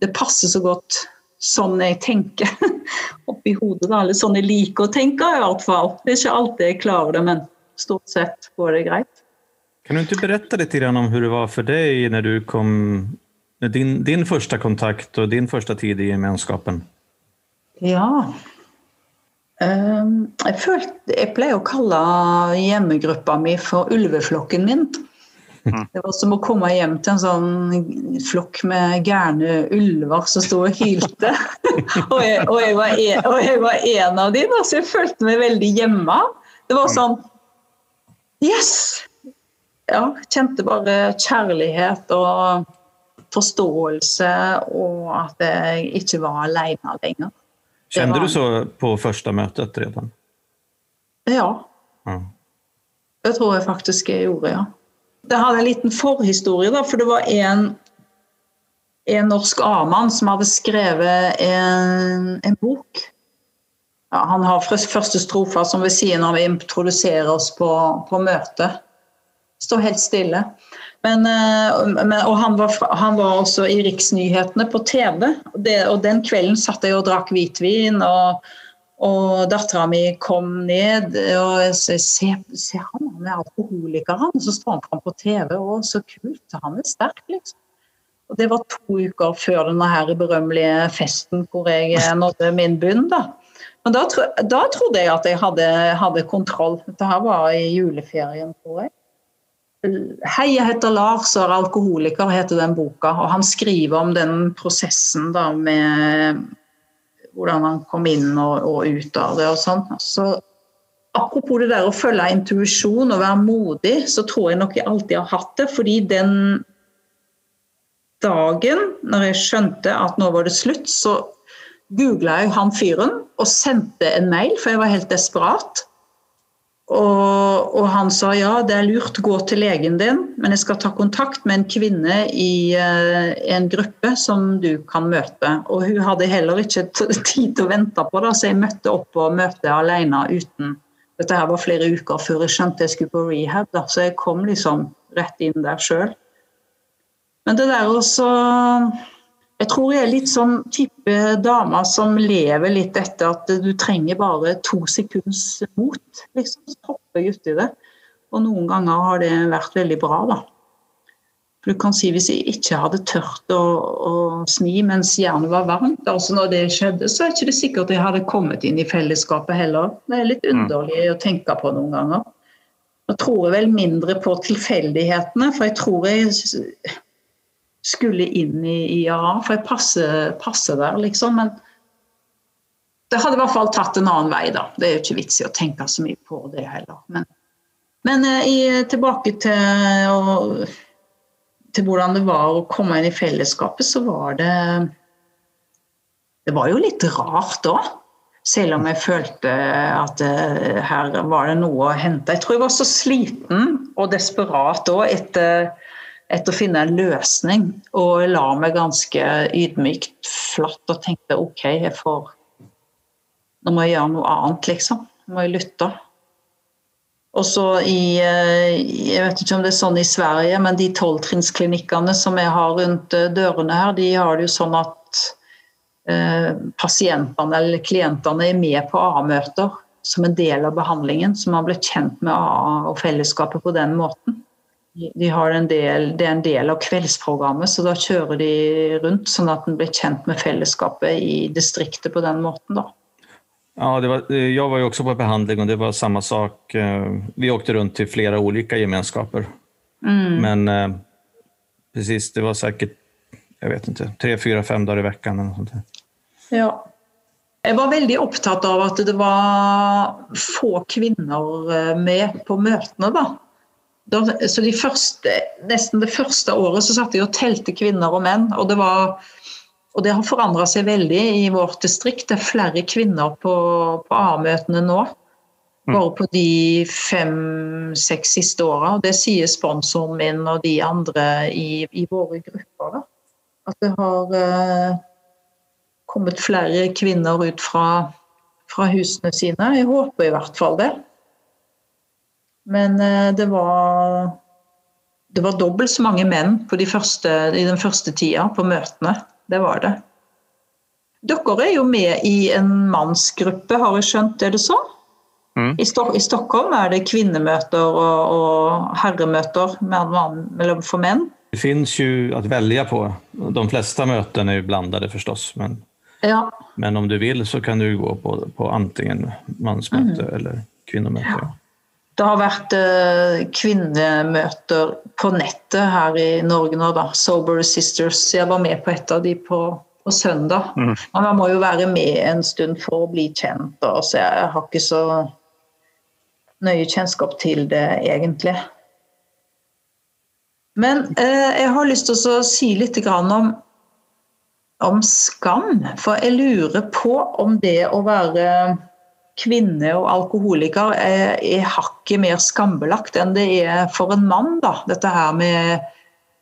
Det passer så godt sånn jeg tenker oppi hodet. da, Eller sånn jeg liker å tenke, i hvert fall. Det er ikke alltid jeg klarer det, men stort sett går det greit. Kan du ikke berette litt om hvordan det var for deg når du kom din, din første kontakt og din første tid i gemenskapen? Ja. Um, jeg, følte, jeg pleier å kalle hjemmegruppa mi for ulveflokken min. Mm. Det var som å komme hjem til en sånn flokk med gærne ulver som sto og hylte. og, jeg, og, jeg en, og, jeg, var en, av dem, så jeg følte meg veldig hjemme. Det var sånn Yes! ja, kjente bare kjærlighet og forståelse, og at jeg ikke var alene lenger. Kjente du så på første møtet Redan? Ja. ja. Det tror jeg faktisk jeg gjorde, ja. Det hadde en liten forhistorie, da, for det var en, en norsk A-mann som hadde skrevet en, en bok. Ja, han har første strofa som ved siden av introduserer oss på, på møtet. Står helt stille. Men, eh, men, og han var, han var, også i Riksnyhetene på TV. Det, og den kvelden satt jeg og drakk hvitvin. og og dattera mi kom ned og jeg sa se, se han, han er alkoholiker, han. Så står han fram på TV, og så kult. Han er sterk, liksom. Og Det var to uker før denne her berømmelige festen hvor jeg nådde min bunn. da. Men da, da trodde jeg at jeg hadde, hadde kontroll. Dette var i juleferien, tror jeg. Hei, jeg heter Lars og er alkoholiker, heter den boka. Og han skriver om den prosessen da med hvordan han kom inn og, og ut av det og sånn. Så apropos det der å følge intuisjon og være modig, så tror jeg nok jeg alltid har hatt det. Fordi den dagen når jeg skjønte at nå var det slutt, så googla jeg han fyren og sendte en mail, for jeg var helt desperat. Og, og, han sa ja, det er lurt, gå til legen din, men jeg skal ta kontakt med en kvinne i uh, en gruppe som du kan møte. Og hun hadde heller ikke tid til å vente på det, så jeg møtte opp på møtet alene uten Dette her var flere uker før jeg skjønte jeg skulle på rehab, da, så jeg kom liksom rett inn der sjøl. Men det der også jeg tror jeg er litt sånn type dame som lever litt etter at du trenger bare to sekunds mot. liksom, Så hopper jeg uti det. Og noen ganger har det vært veldig bra, da. For du kan si Hvis jeg ikke hadde tørt å, å smi mens jernet var varmt, altså når det skjedde, så er det ikke sikkert jeg hadde kommet inn i fellesskapet heller. Det er litt mm. underlig å tenke på noen ganger. Nå tror jeg vel mindre på tilfeldighetene, for jeg tror jeg skulle inn i IAA, for jeg passer, passer, der, liksom. Men det hadde i hvert fall tatt en annen vei, da. Det er jo ikke vits i å tenke så mye på det heller. Men, men eh, i, tilbake til, og, til, hvordan det var å komme inn i fellesskapet, så var det Det var jo litt rart da. Selv om jeg følte at uh, her var det noe å hente. Jeg tror jeg var så sliten og desperat da etter etter å finne en løsning. Og jeg la meg ganske ydmykt flatt og tenkte OK, jeg får Nå må jeg gjøre noe annet, liksom. Nå må jeg lytte. Og så i eh, Jeg vet ikke om det er sånn i Sverige, men de tolvtrinnsklinikkene som jeg har rundt eh, dørene her, de har det jo sånn at eh, pasientene eller klientene er med på AA-møter som en del av behandlingen. Så man blir kjent med AA og fellesskapet på den måten. De har en del, det er en del av kveldsprogrammet, så da kjører de rundt sånn at en blir kjent med fellesskapet i distriktet på den måten. da. Ja, det var, jeg var jo også på behandling, og det var samme sak. Vi åkte rundt til flere ulike gemenskaper. Mm. Men eh, precis, det var sikkert jeg vet ikke, tre, fire, fem dager i uka. Ja. Jeg var veldig opptatt av at det var få kvinner eh, med på møtene. da. Da, så de første, nesten det første året så satt jeg og telte kvinner og menn. Og det, var, og det har forandra seg veldig i vårt distrikt. Det er flere kvinner på, på A-møtene nå. Mm. Bare på de fem-seks siste åra. Det sier sponsoren min og de andre i, i våre grupper. Da. At det har eh, kommet flere kvinner ut fra, fra, husene sine. Jeg håper i hvert fall det. Men uh, det var det var dobbelt så mange menn de første, i den første tida på møtene. Det var det. Dere er jo med i en mannsgruppe, har jeg skjønt, er det så? Mm. I, Stok I, Stockholm er det kvinnemøter og, og herremøter for menn. Det finnes jo å velge på. De fleste møtene er jo blandede, forstås. Men, ja. men om du vil, så kan du gå på, på enten mannsmøte mm. eller kvinnemøte. Ja. Det har vært uh, kvinnemøter på nettet her i Norge nå, da. Sober Sisters. Jeg var med på et av de på på søndag. Mm. Men man må jo være med en stund for å bli kjent, da, så jeg har ikke så nøye kjennskap til det egentlig. Men eh, jeg har lyst til å si litt om, om skam. For jeg lurer på om det å være kvinne og alkoholiker er, er hakket mer skambelagt enn det er for en mann. da. Dette her med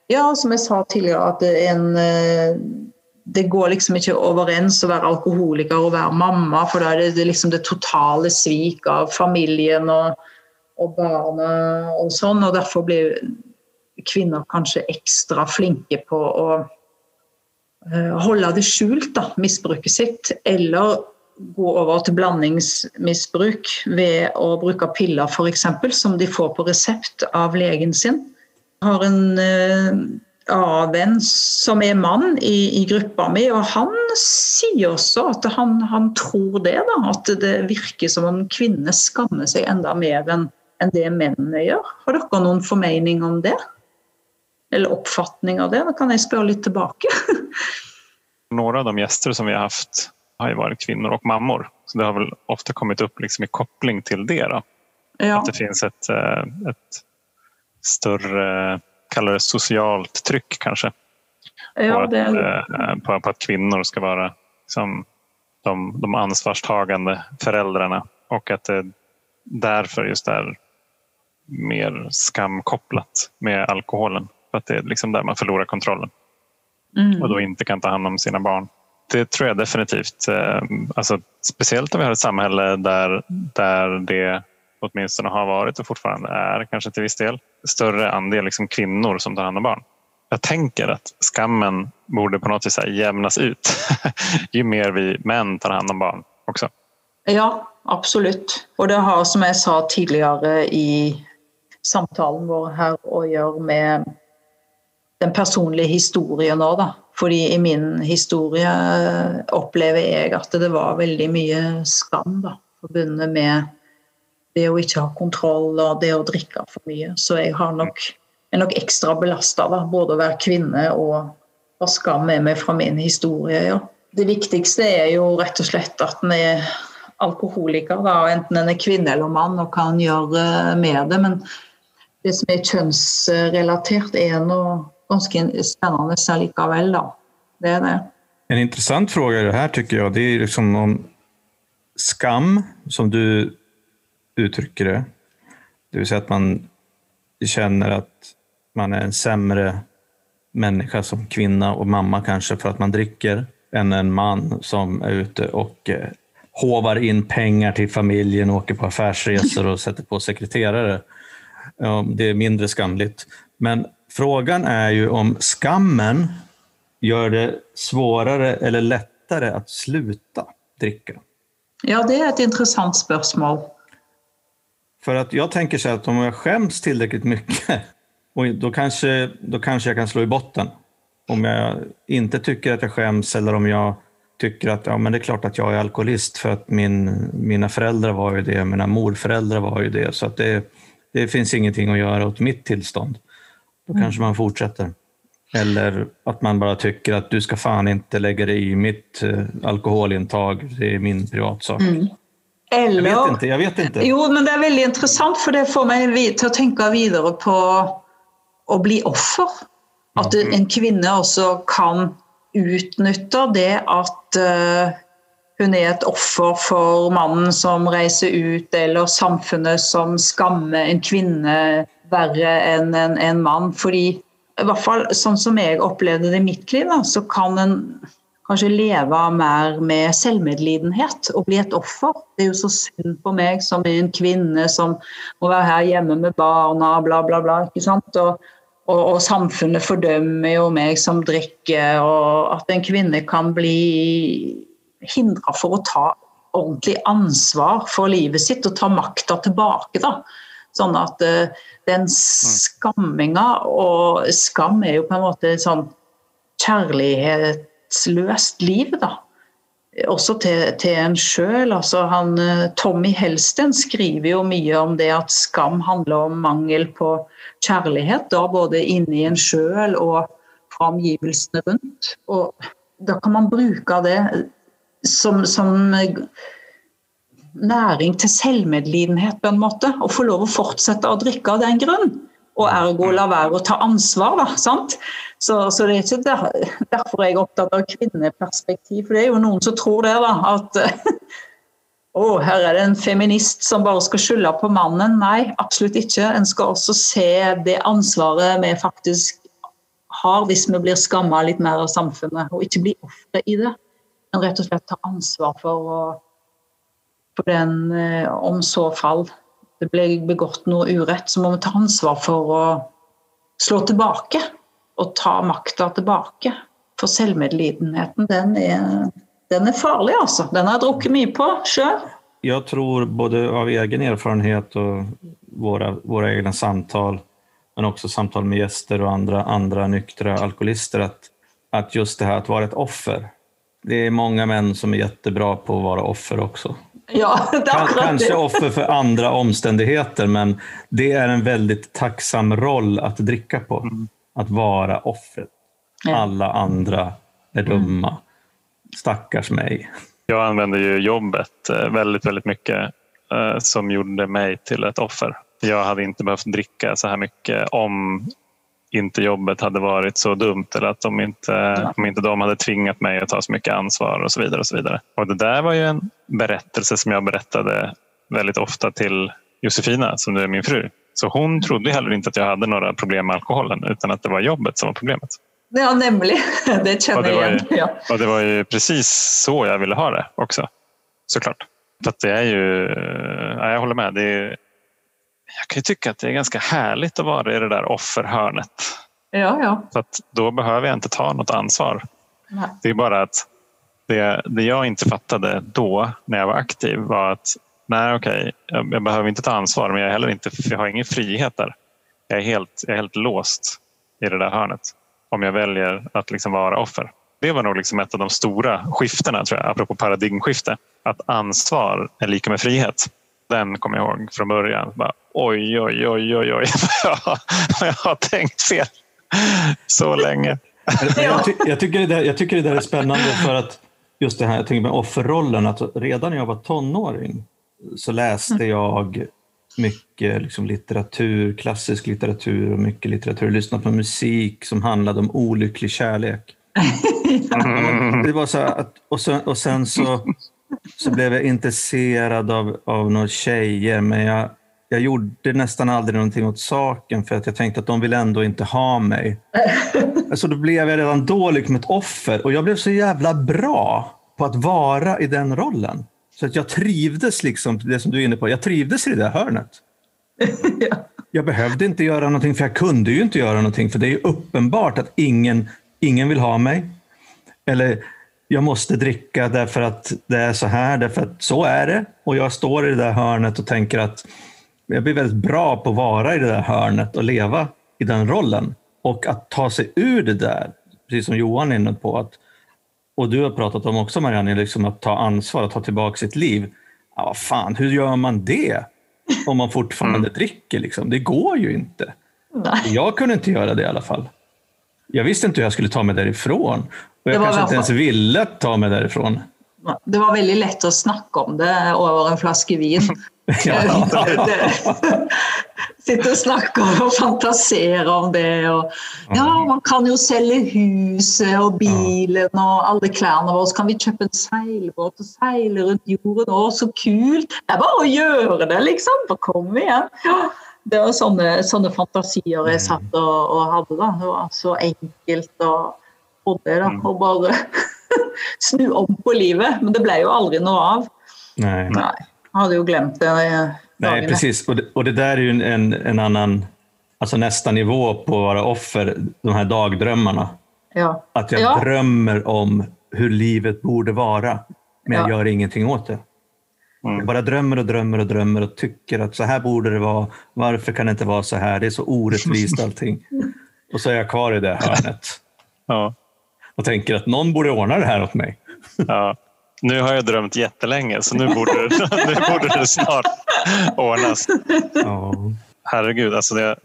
Ja, som jeg sa tidligere, at det, en eh, det går liksom ikke overens å være alkoholiker og være mamma, for da er det, det, liksom det totale svik av familien og, og barna og sånn. Og derfor blir kvinner kanskje ekstra flinke på å uh, holde det skjult, da, misbruket sitt. Eller gå over til blandingsmisbruk ved å bruke piller f.eks., som de får på resept av legen sin. Har en uh, av en som er mann i, i, gruppa mi, og han sier også at han, han tror det. Da, at det virker som om kvinner skammer seg enda mer enn en det mennene gjør. Har dere noen formening om det? Eller oppfatning av det? Da kan jeg spørre litt tilbake. Noen av de gjester som vi har hatt, har jo vært kvinner og mammor. Så det har vel ofte kommet opp liksom i kobling til det. Da. Ja. At det finnes et, eh, et større kaller det sosialt trykk, kanskje. Ja, på, at, eh, på, på, att kvinnor ska vara liksom, de, de ansvarstagande föräldrarna och att det därför just är mer skamkopplat med alkoholen. För att det är liksom där man förlorar kontrollen mm. och då inte kan ta hand om sina barn. Det tror jag definitivt. Eh, alltså, speciellt om vi har ett samhälle där, där det åtminstone har varit och fortfarande är kanske till viss del större andel liksom kvinnor som tar hand om barn. Jag tänker att skammen borde på något vis jämnas ut ju mer vi män tar hand om barn också. Ja, absolutt. Og det har, som jeg sa tidligere i samtalen vår her, å gjøre med den personlige historien òg, da. Fordi i min historie opplever jeg at det var veldig mye skam da, forbundet med det å ikke ha kontroll og det å drikke for mye. Så jeg nok, er nok ekstra belasta, både å være kvinne og ha skam med meg fra min historie. Ja. Det viktigste er jo rett og slett at en er alkoholiker, da, enten en er kvinne eller mann og kan gjøre med det. Men det som er kjønnsrelatert, er noe ganske spennende likevel. Da. Det er det. En interessant spørsmål i det her, syns jeg, det er liksom noen skam, som du uttrykker det. Det vil si at man kjenner at man er en sämre människa som kvinna og mamma kanskje for at man dricker enn en man som er ute og eh, inn pengar til familjen, åker på affärsresor og setter på sekreterare. Det er mindre skamligt. Men frågan är ju om skammen gör det svårare eller lättare att sluta dricka. Ja, det är ett intressant spörsmål. För att jag tänker så att om jag skäms tillräckligt mycket, och då kanske, då kanske jag kan slå i botten. Om jag inte tycker att jag skäms eller om jag tycker att ja, men det är klart att jag är alkoholist för att min, mina föräldrar var ju det, mina morföräldrar var ju det. Så att det, det finns ingenting att göra åt mitt tillstånd. Då kanske man fortsätter. Eller att man bara tycker att du ska fan inte lägga dig i mitt uh, alkoholintag, det är min privatsak. Mm. Eller, jeg vet ikke. jeg vet ikke. Jo, men det er veldig interessant, for det får meg til å tenke videre på å bli offer. At en kvinne også kan utnytte det at uh, hun er et offer for mannen som reiser ut, eller samfunnet som skammer en kvinne verre enn en, en mann. Fordi i hvert fall sånn som jeg opplevde det i mitt liv, da, så kan en kanskje leve mer med selvmedlidenhet og bli et offer. Det er jo så synd på meg som en kvinne som må være her hjemme med barna, bla, bla, bla. ikke sant? Og, og, og samfunnet fordømmer jo meg som drikker, og at en kvinne kan bli hindra for å ta ordentlig ansvar for livet sitt og ta makta tilbake. da. Sånn at uh, den skamminga Og skam er jo på en måte sånn kjærlighetsløst liv, da. Også til, til en sjøl. Altså, uh, Tommy Helsten skriver jo mye om det at skam handler om mangel på kjærlighet. Da både inni en sjøl og fra omgivelsene rundt. Og da kan man bruke det som, som næring til selvmedlidenhet, på en måte. Og få lov å fortsette å drikke av den grunn. Og ergo la være å ta ansvar, da. sant? Så, så det er ikke der, derfor jeg er opptatt av kvinneperspektiv. For det er jo noen som tror det, da. At å, her er det en feminist som bare skal skylde på mannen. Nei, absolutt ikke. En skal også se det ansvaret vi faktisk har hvis vi blir skamma litt mer av samfunnet, og ikke bli ofre i det. Men rett og slett ta ansvar for å på den eh, om så fall det ble begått noe urett, så må vi ta ansvar for å slå tilbake og ta makta tilbake. For selvmedlidenheten, den er, den er farlig, altså. Den har jeg drukket mye på sjøl. Jeg tror både av egen erfarenhet og våre, våre egne samtaler, men også samtaler med gjester og andre, andre nyktre alkoholister, at, at just det her å være et offer Det er mange menn som er kjempebra på å være offer også. Ja, Kanskje offer for andre omstendigheter, men det er en veldig tacksam roll å drikke på. Mm. være offeret. offer. Alle andre er dumme. Stackars meg. Jeg anvender jo jobbet eh, veldig, veldig mye eh, som gjorde meg til et offer. Jeg hadde ikke behøvd drikke så her mye om inte jobbet hade varit så dumt eller att de inte, om inte de hade tvingat mig att ta så mycket ansvar och så vidare. Och så vidare. Och det där var ju en berättelse som jag berättade väldigt ofta till Josefina som nu är min fru. Så hon trodde heller inte att jag hade några problem med alkoholen utan att det var jobbet som var problemet. Ja, nämligen. Det känner jag igen. Ja. Och det var ju precis så jag ville ha det också. Såklart. Så att det är ju, ja, jag håller med. Det är, jag kan jo tycka att det är ganska härligt att vara i det där offerhörnet. Ja, ja. Så att då behöver jag inte ta något ansvar. Nej. Det är bara att det, det jag inte fattade då när jag var aktiv var att nej okej, jag, jag, behöver inte ta ansvar men jag, heller inte, jag har ingen frihet där. Jag är, helt, jag är helt låst i det där hörnet om jag väljer att liksom vara offer. Det var nog liksom ett av de stora skiftena, tror jag, apropå paradigmskifte. Att ansvar är lika med frihet. Den kommer jag ihåg från början. Bara, oj, oj, oj, oj, oj. jag har tänkt fel så länge. jag, ty jag, tycker det där, jag tycker det där är spännande för att just det här jag tänker med offerrollen, att redan när jag var tonåring så läste mm. jag mycket liksom, litteratur, klassisk litteratur och mycket litteratur. Lyssnade på musik som handlade om olycklig kärlek. Det var så att, och, sen, och sen så så blev jag intresserad av, av några tjejer, men jag, jag gjorde nästan aldrig någonting åt saken för att jag tänkte att de vill ändå inte ha mig. Så då blev jag redan då liksom ett offer och jag blev så jävla bra på att vara i den rollen. Så att jag trivdes, liksom, det som du är inne på, jag trivdes i det där hörnet. Jag behövde inte göra någonting, för jag kunde ju inte göra någonting, för det är ju uppenbart att ingen, ingen vill ha mig. Eller jag måste dricka därför att det är så här, därför att så är det. Och jag står i det där hörnet och tänker att jag blir väldigt bra på att vara i det där hörnet och leva i den rollen. Och att ta sig ur det där, precis som Johan är inne på, att, och du har pratat om också Marianne, liksom att ta ansvar och ta tillbaka sitt liv. Ja, vad fan, hur gör man det? Om man fortfarande mm. dricker. Liksom. Det går ju inte. Nej. Jag kunde inte göra det i alla fall. Jag visste inte hur jag skulle ta mig därifrån. Og jeg kanskje ikke ens ville ta meg derifrån. Det var veldig lett å snakke om det over en flaske vin. Sitte og snakke og fantasere om det. Og, ja, man kan jo selge huset og bilen og alle klærne våre. Så kan vi kjøpe en seilbåt og seile rundt jorden. Å, så kult! Det er bare å gjøre det, liksom. Bare kom igjen. Ja. det var sånne, sånne fantasier jeg satt og, og, hadde. da. Det var så enkelt å det da, og bare snu om på livet. Men det ble jo aldri noe av. Nei. Nei, jeg hadde jo glemt det. Nei, precis. Og det, og det der er jo en, en annen alltså nästa nivå på å være offer, de här dagdrömmarna. Ja. Att jag Ja. drömmer om hur livet borde vara, men jeg Ja. gjør ingenting åt det. Mm. Jag bara drømmer og drømmer og drömmer och tycker att så här borde det vara. Varför kan det ikke være så här? Det er så orättvist allting. og så er jeg kvar i det hörnet Ja. Och tänker att någon borde ordna det här åt mig. Ja. Nu har jag drömt jättelänge så nu borde, nu borde det snart ordnas. Ja. Herregud, alltså det,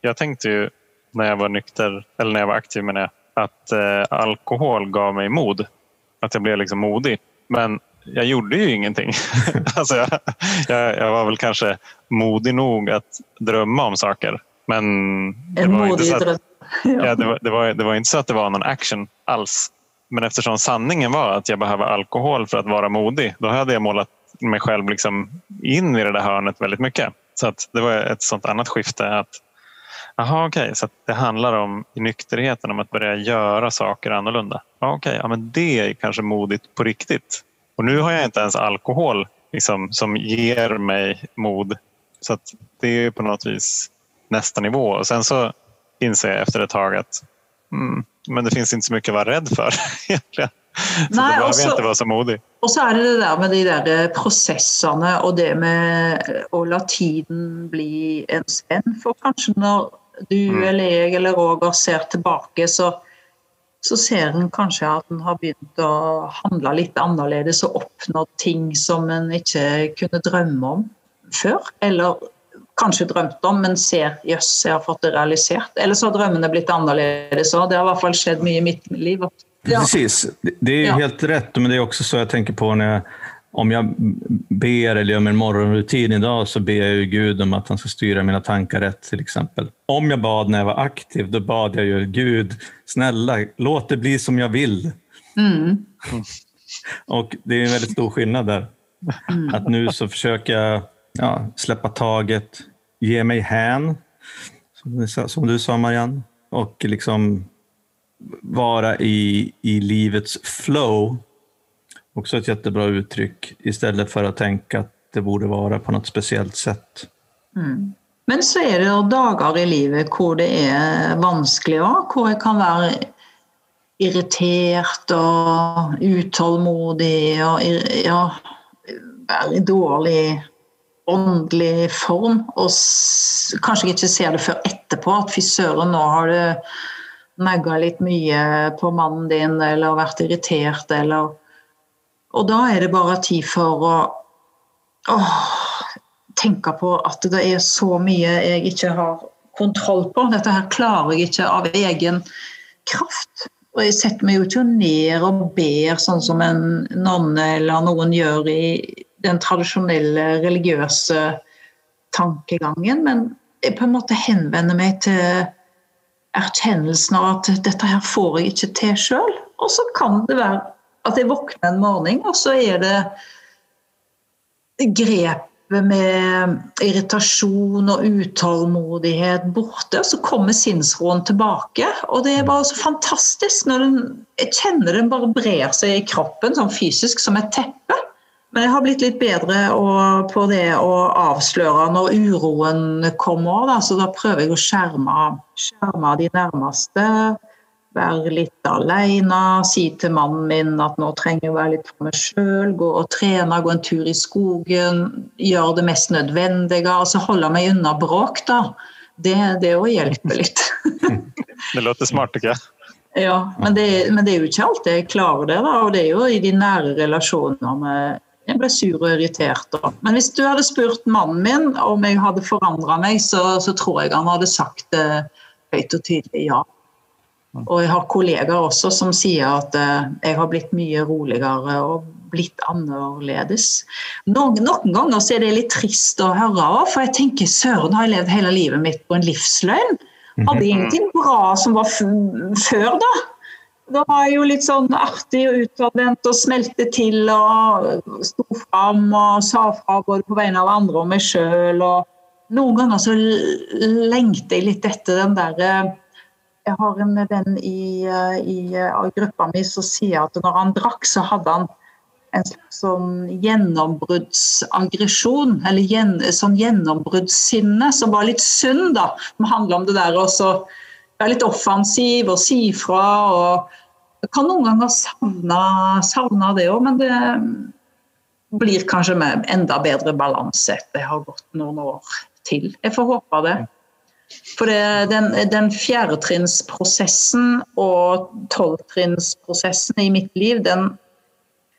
jag tänkte ju när jag var nykter, eller när jag var aktiv med det, att eh, alkohol gav mig mod. Att jag blev liksom modig. Men jag gjorde ju ingenting. alltså jag, jag, jag var väl kanske modig nog att drömma om saker. Men det var, inte så att, ja, det, var, det, var, det var inte så att det var någon action alls. Men eftersom sanningen var att jag behöver alkohol för att vara modig, då hade jag målat mig själv liksom in i det där hörnet väldigt mycket. Så att det var ett sånt annat skifte. att Jaha, okej, så det handlar om nykterheten om att börja göra saker annorlunda. Ja, Okej, ja, men det är kanske modigt på riktigt. Och nu har jag inte ens alkohol liksom, som ger mig mod. Så det är på något vis nästa nivå. Och sen så inser jag efter ett tag att mm, men det finns inte så mycket å være redd for egentligen. Så Nei, inte vara så modig. Og så er det det der med de der eh, prosessene og det med å la tiden bli ens venn. For kanskje når du Mm. eller jeg eller Roger ser tilbake, så, så ser en kanskje at en har begynt å handle litt annerledes og oppnådd ting som en ikke kunne drømme om før. Eller kanskje drømt om, men ser jøss, jeg har fått det realisert. Eller så har drømmene blitt annerledes òg. Det har i hvert fall skjedd mye i mitt liv. Ja. Precis, det- er Ja. helt rett, Men det er også så jeg tenker på når jeg om jeg ber eller gjør min morgonrutin dag, så ber jeg Gud om at han skal styre mine tanker rett, f.eks. exempel. Om jeg bad når jeg var aktiv, da bad jeg jo Gud, snälla låt det bli som jeg vil. Mm. Og det er en veldig stor skillnad der. At nå så forsøker jag ja, släppa taget, ge mig hän, som du sa- Marianne, och liksom vara i, i livets flow. Också ett jättebra uttryck, istället för att tänka att det borde vara på något speciellt sätt. Men så er det dager i livet hvor det er vanskelig òg. Hvor jeg kan være irritert og utålmodig og ja, være i dårlig åndelig form. Og kanskje ikke ser det før etterpå at fy søren, nå har du nagga litt mye på mannen din eller vært irritert eller Og da er det bare tid for å åh, tenke på at det er så mye jeg ikke har kontroll på. Dette her klarer jeg ikke av egen kraft. Og jeg setter meg jo ikke ned og ber sånn som en nonne eller noen gjør i den tradisjonelle religiøse tankegangen, men jeg på en måte henvender meg til erkjennelsen av at dette her får jeg ikke til sjøl. Og så kan det være at jeg våkner en morgen, og så er det grepet med irritasjon og utålmodighet borte, Og så kommer sinnsroen tilbake. Og det er bare så fantastisk. når den, Jeg kjenner den bare brer seg i kroppen, sånn fysisk som et teppe. Men jeg har blitt litt bedre på det å avsløre når uroen kommer. Da. Så da prøver jeg å skjerme, skjerme de nærmeste. Være litt alene, si til mannen min at nå trenger jeg å være litt for meg sjøl. Gå og trene, gå en tur i skogen. Gjøre det mest nødvendige. Altså holde meg unna bråk, da. Det, det òg hjelper litt. Det låter smart ikke sant? Ja, men det, men det er jo ikke alltid jeg klarer det. da, og Det er jo i de nære relasjonene jeg ble sur og irritert. Da. Men hvis du hadde spurt mannen min om jeg hadde forandra meg, så, så tror jeg han hadde sagt eh, høyt og tydelig ja. Og jeg har kollegaer også som sier at eh, jeg har blitt mye roligere og blitt annerledes. Noen, noen ganger er det litt trist å høre, av, for jeg tenker søren har jeg levd hele livet mitt på en livsløgn. Hadde ingenting bra som var før, da. Da var jo litt sånn artig og utadvendt og smelte til og sto fram og sa fra både på vegne av andre og meg sjøl. Noen ganger så lengter jeg litt etter den derre Jeg har en venn i, i, i gruppa mi som sier at når han drakk, så hadde han en slags sånn gjennombruddsaggresjon, eller gjen, sånn gjennombruddssinne, som var litt sunn, da. Som handler om det der å være litt offensiv og si fra. og Jeg kan noen ganger savne, det òg, men det blir kanskje med enda bedre balanse etter det har gått noen år til. Jeg får håpe det. For det, den, den fjerdetrinnsprosessen og tolvtrinnsprosessen i mitt liv, den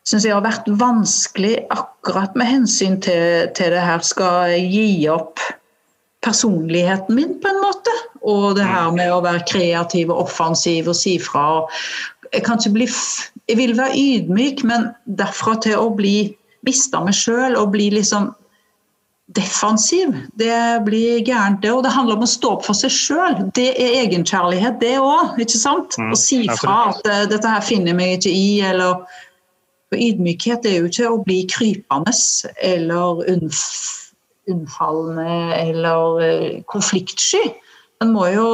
syns jeg har vært vanskelig akkurat med hensyn til, til det her skal gi opp personligheten min, på en måte. Og det her med å være kreativ og offensiv og si fra. Jeg, kan ikke bli jeg vil være ydmyk, men derfra til å bli mista meg sjøl og bli liksom defensiv, det blir gærent, det. Og det handler om å stå opp for seg sjøl. Det er egenkjærlighet, det òg. Ikke sant? Mm, å si fra at uh, 'dette her finner jeg meg ikke i', eller for ydmykhet er jo ikke å bli krypende eller unnfallende eller eh, konfliktsky. En må jo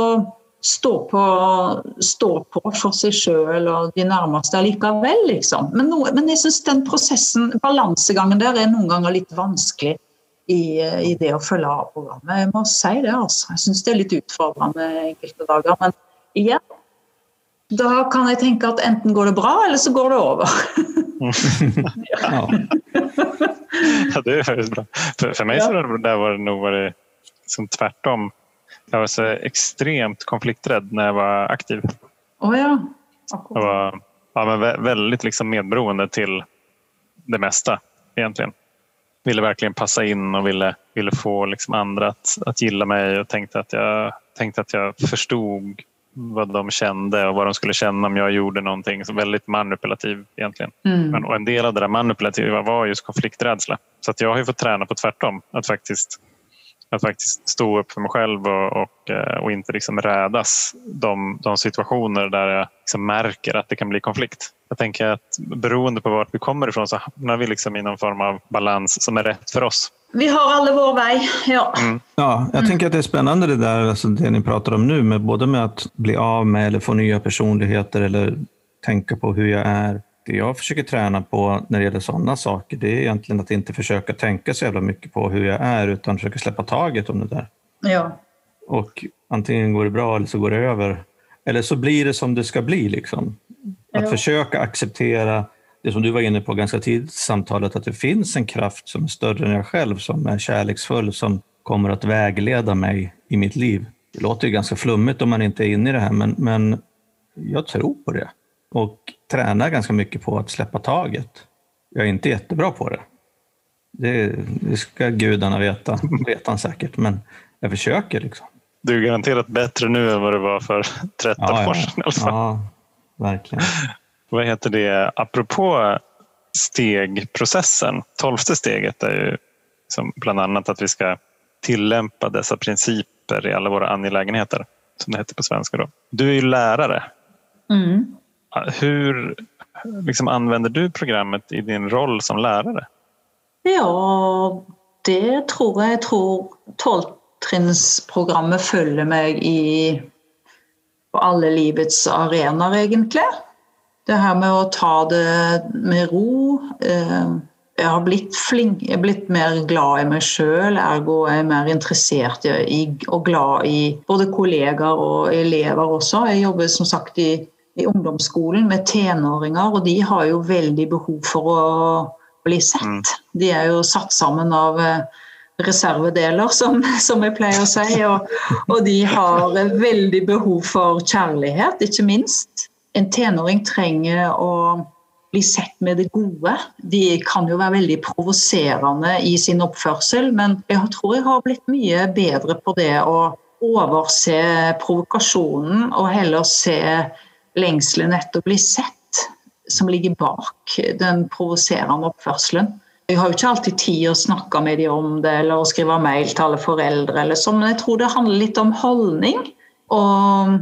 stå på, stå på for seg sjøl og de nærmeste likevel, liksom. Men, noe, men jeg syns den prosessen, balansegangen der, er noen ganger litt vanskelig i, i det å følge av programmet. Jeg må si det, altså. Jeg syns det er litt utfordrende enkelte dager. Men igjen, da kan jeg tenke at enten går det bra, eller så går det over. ja. ja, det høres bra. For, for meg så var det, var det varit som tvärtom. Jeg var så ekstremt konfliktredd når jeg var aktiv. Oh ja. Jeg var ja, men väldigt liksom medberoende til det meste, egentlig. Ville virkelig passe inn og ville, ville få liksom andre att, att gilla meg og tenkte at jeg, jeg forstod jag förstod vad de kände och vad de skulle känna om jag gjorde någonting. Så väldigt manipulativ egentligen. Mm. Men, och en del av det där manipulativa var just konflikträdsla. Så att jag har ju fått träna på tvärtom. Att faktiskt, att faktiskt stå upp för mig själv och, och, eh, och inte liksom rädas de, de situationer där jag liksom märker att det kan bli konflikt. Jag tänker att beroende på vart vi kommer ifrån så hamnar vi liksom i någon form av balans som är rätt för oss. Vi har alle vår vei, ja. Mm. Ja, Jeg tenker at det er spennende det der, altså det ni prater om nu, med både med å bli av med eller få nye personligheter eller tenke på hvordan jeg er. Det jeg forsøker å trene på når det gjelder sånne saker, det er egentlig at ikke forsøke å tenke så jævla mye på hvordan jeg er, men utan å slippe taget om det der. Ja. Og antingen går det bra eller så går det over. Eller så blir det som det skal bli. Liksom. Att ja. å acceptera det som du var inne på ganska tidigt i samtalet, att det finns en kraft som är större än jag själv, som är kärleksfull, som kommer att vägleda mig i mitt liv. Det låter ju ganska flummigt om man inte är inne i det här, men, men jag tror på det och tränar ganska mycket på att släppa taget. Jag är inte jättebra på det. Det, det ska gudarna veta, vet han säkert, men jag försöker. Liksom. Du är garanterat bättre nu än vad du var för 13 ja, år sedan Ja. Ja, verkligen vad heter det, apropå stegprocessen, tolfte steget är ju som bland annat att vi ska tillämpa dessa principer i alla våra angelägenheter, som det heter på svenska. Då. Du är ju lärare. Mm. Hur liksom, använder du programmet i din roll som lärare? Ja, det tror jag. Jag tror tolvtrinnsprogrammet følger meg i på alle livets arenaer, egentlig. Det her med å ta det med ro. Eh, jeg har blitt flink, jeg har blitt mer glad i meg sjøl, ergo er jeg mer interessert i, og glad i både kollegaer og elever også. Jeg jobber som sagt i, i ungdomsskolen med tenåringer, og de har jo veldig behov for å bli sett. Mm. De er jo satt sammen av eh, reservedeler, som, som, jeg pleier å si. Og, og de har veldig behov for kjærlighet, ikke minst en tenåring trenger å bli sett med det gode. De kan jo være veldig provoserende i sin oppførsel, men jeg tror jeg har blitt mye bedre på det å overse provokasjonen og heller se lengselen etter å bli sett som ligger bak den provoserende oppførselen. Jeg har jo ikke alltid tid å snakke med dem om det eller å skrive mail til alle foreldre, eller så, men jeg tror det handler litt om holdning og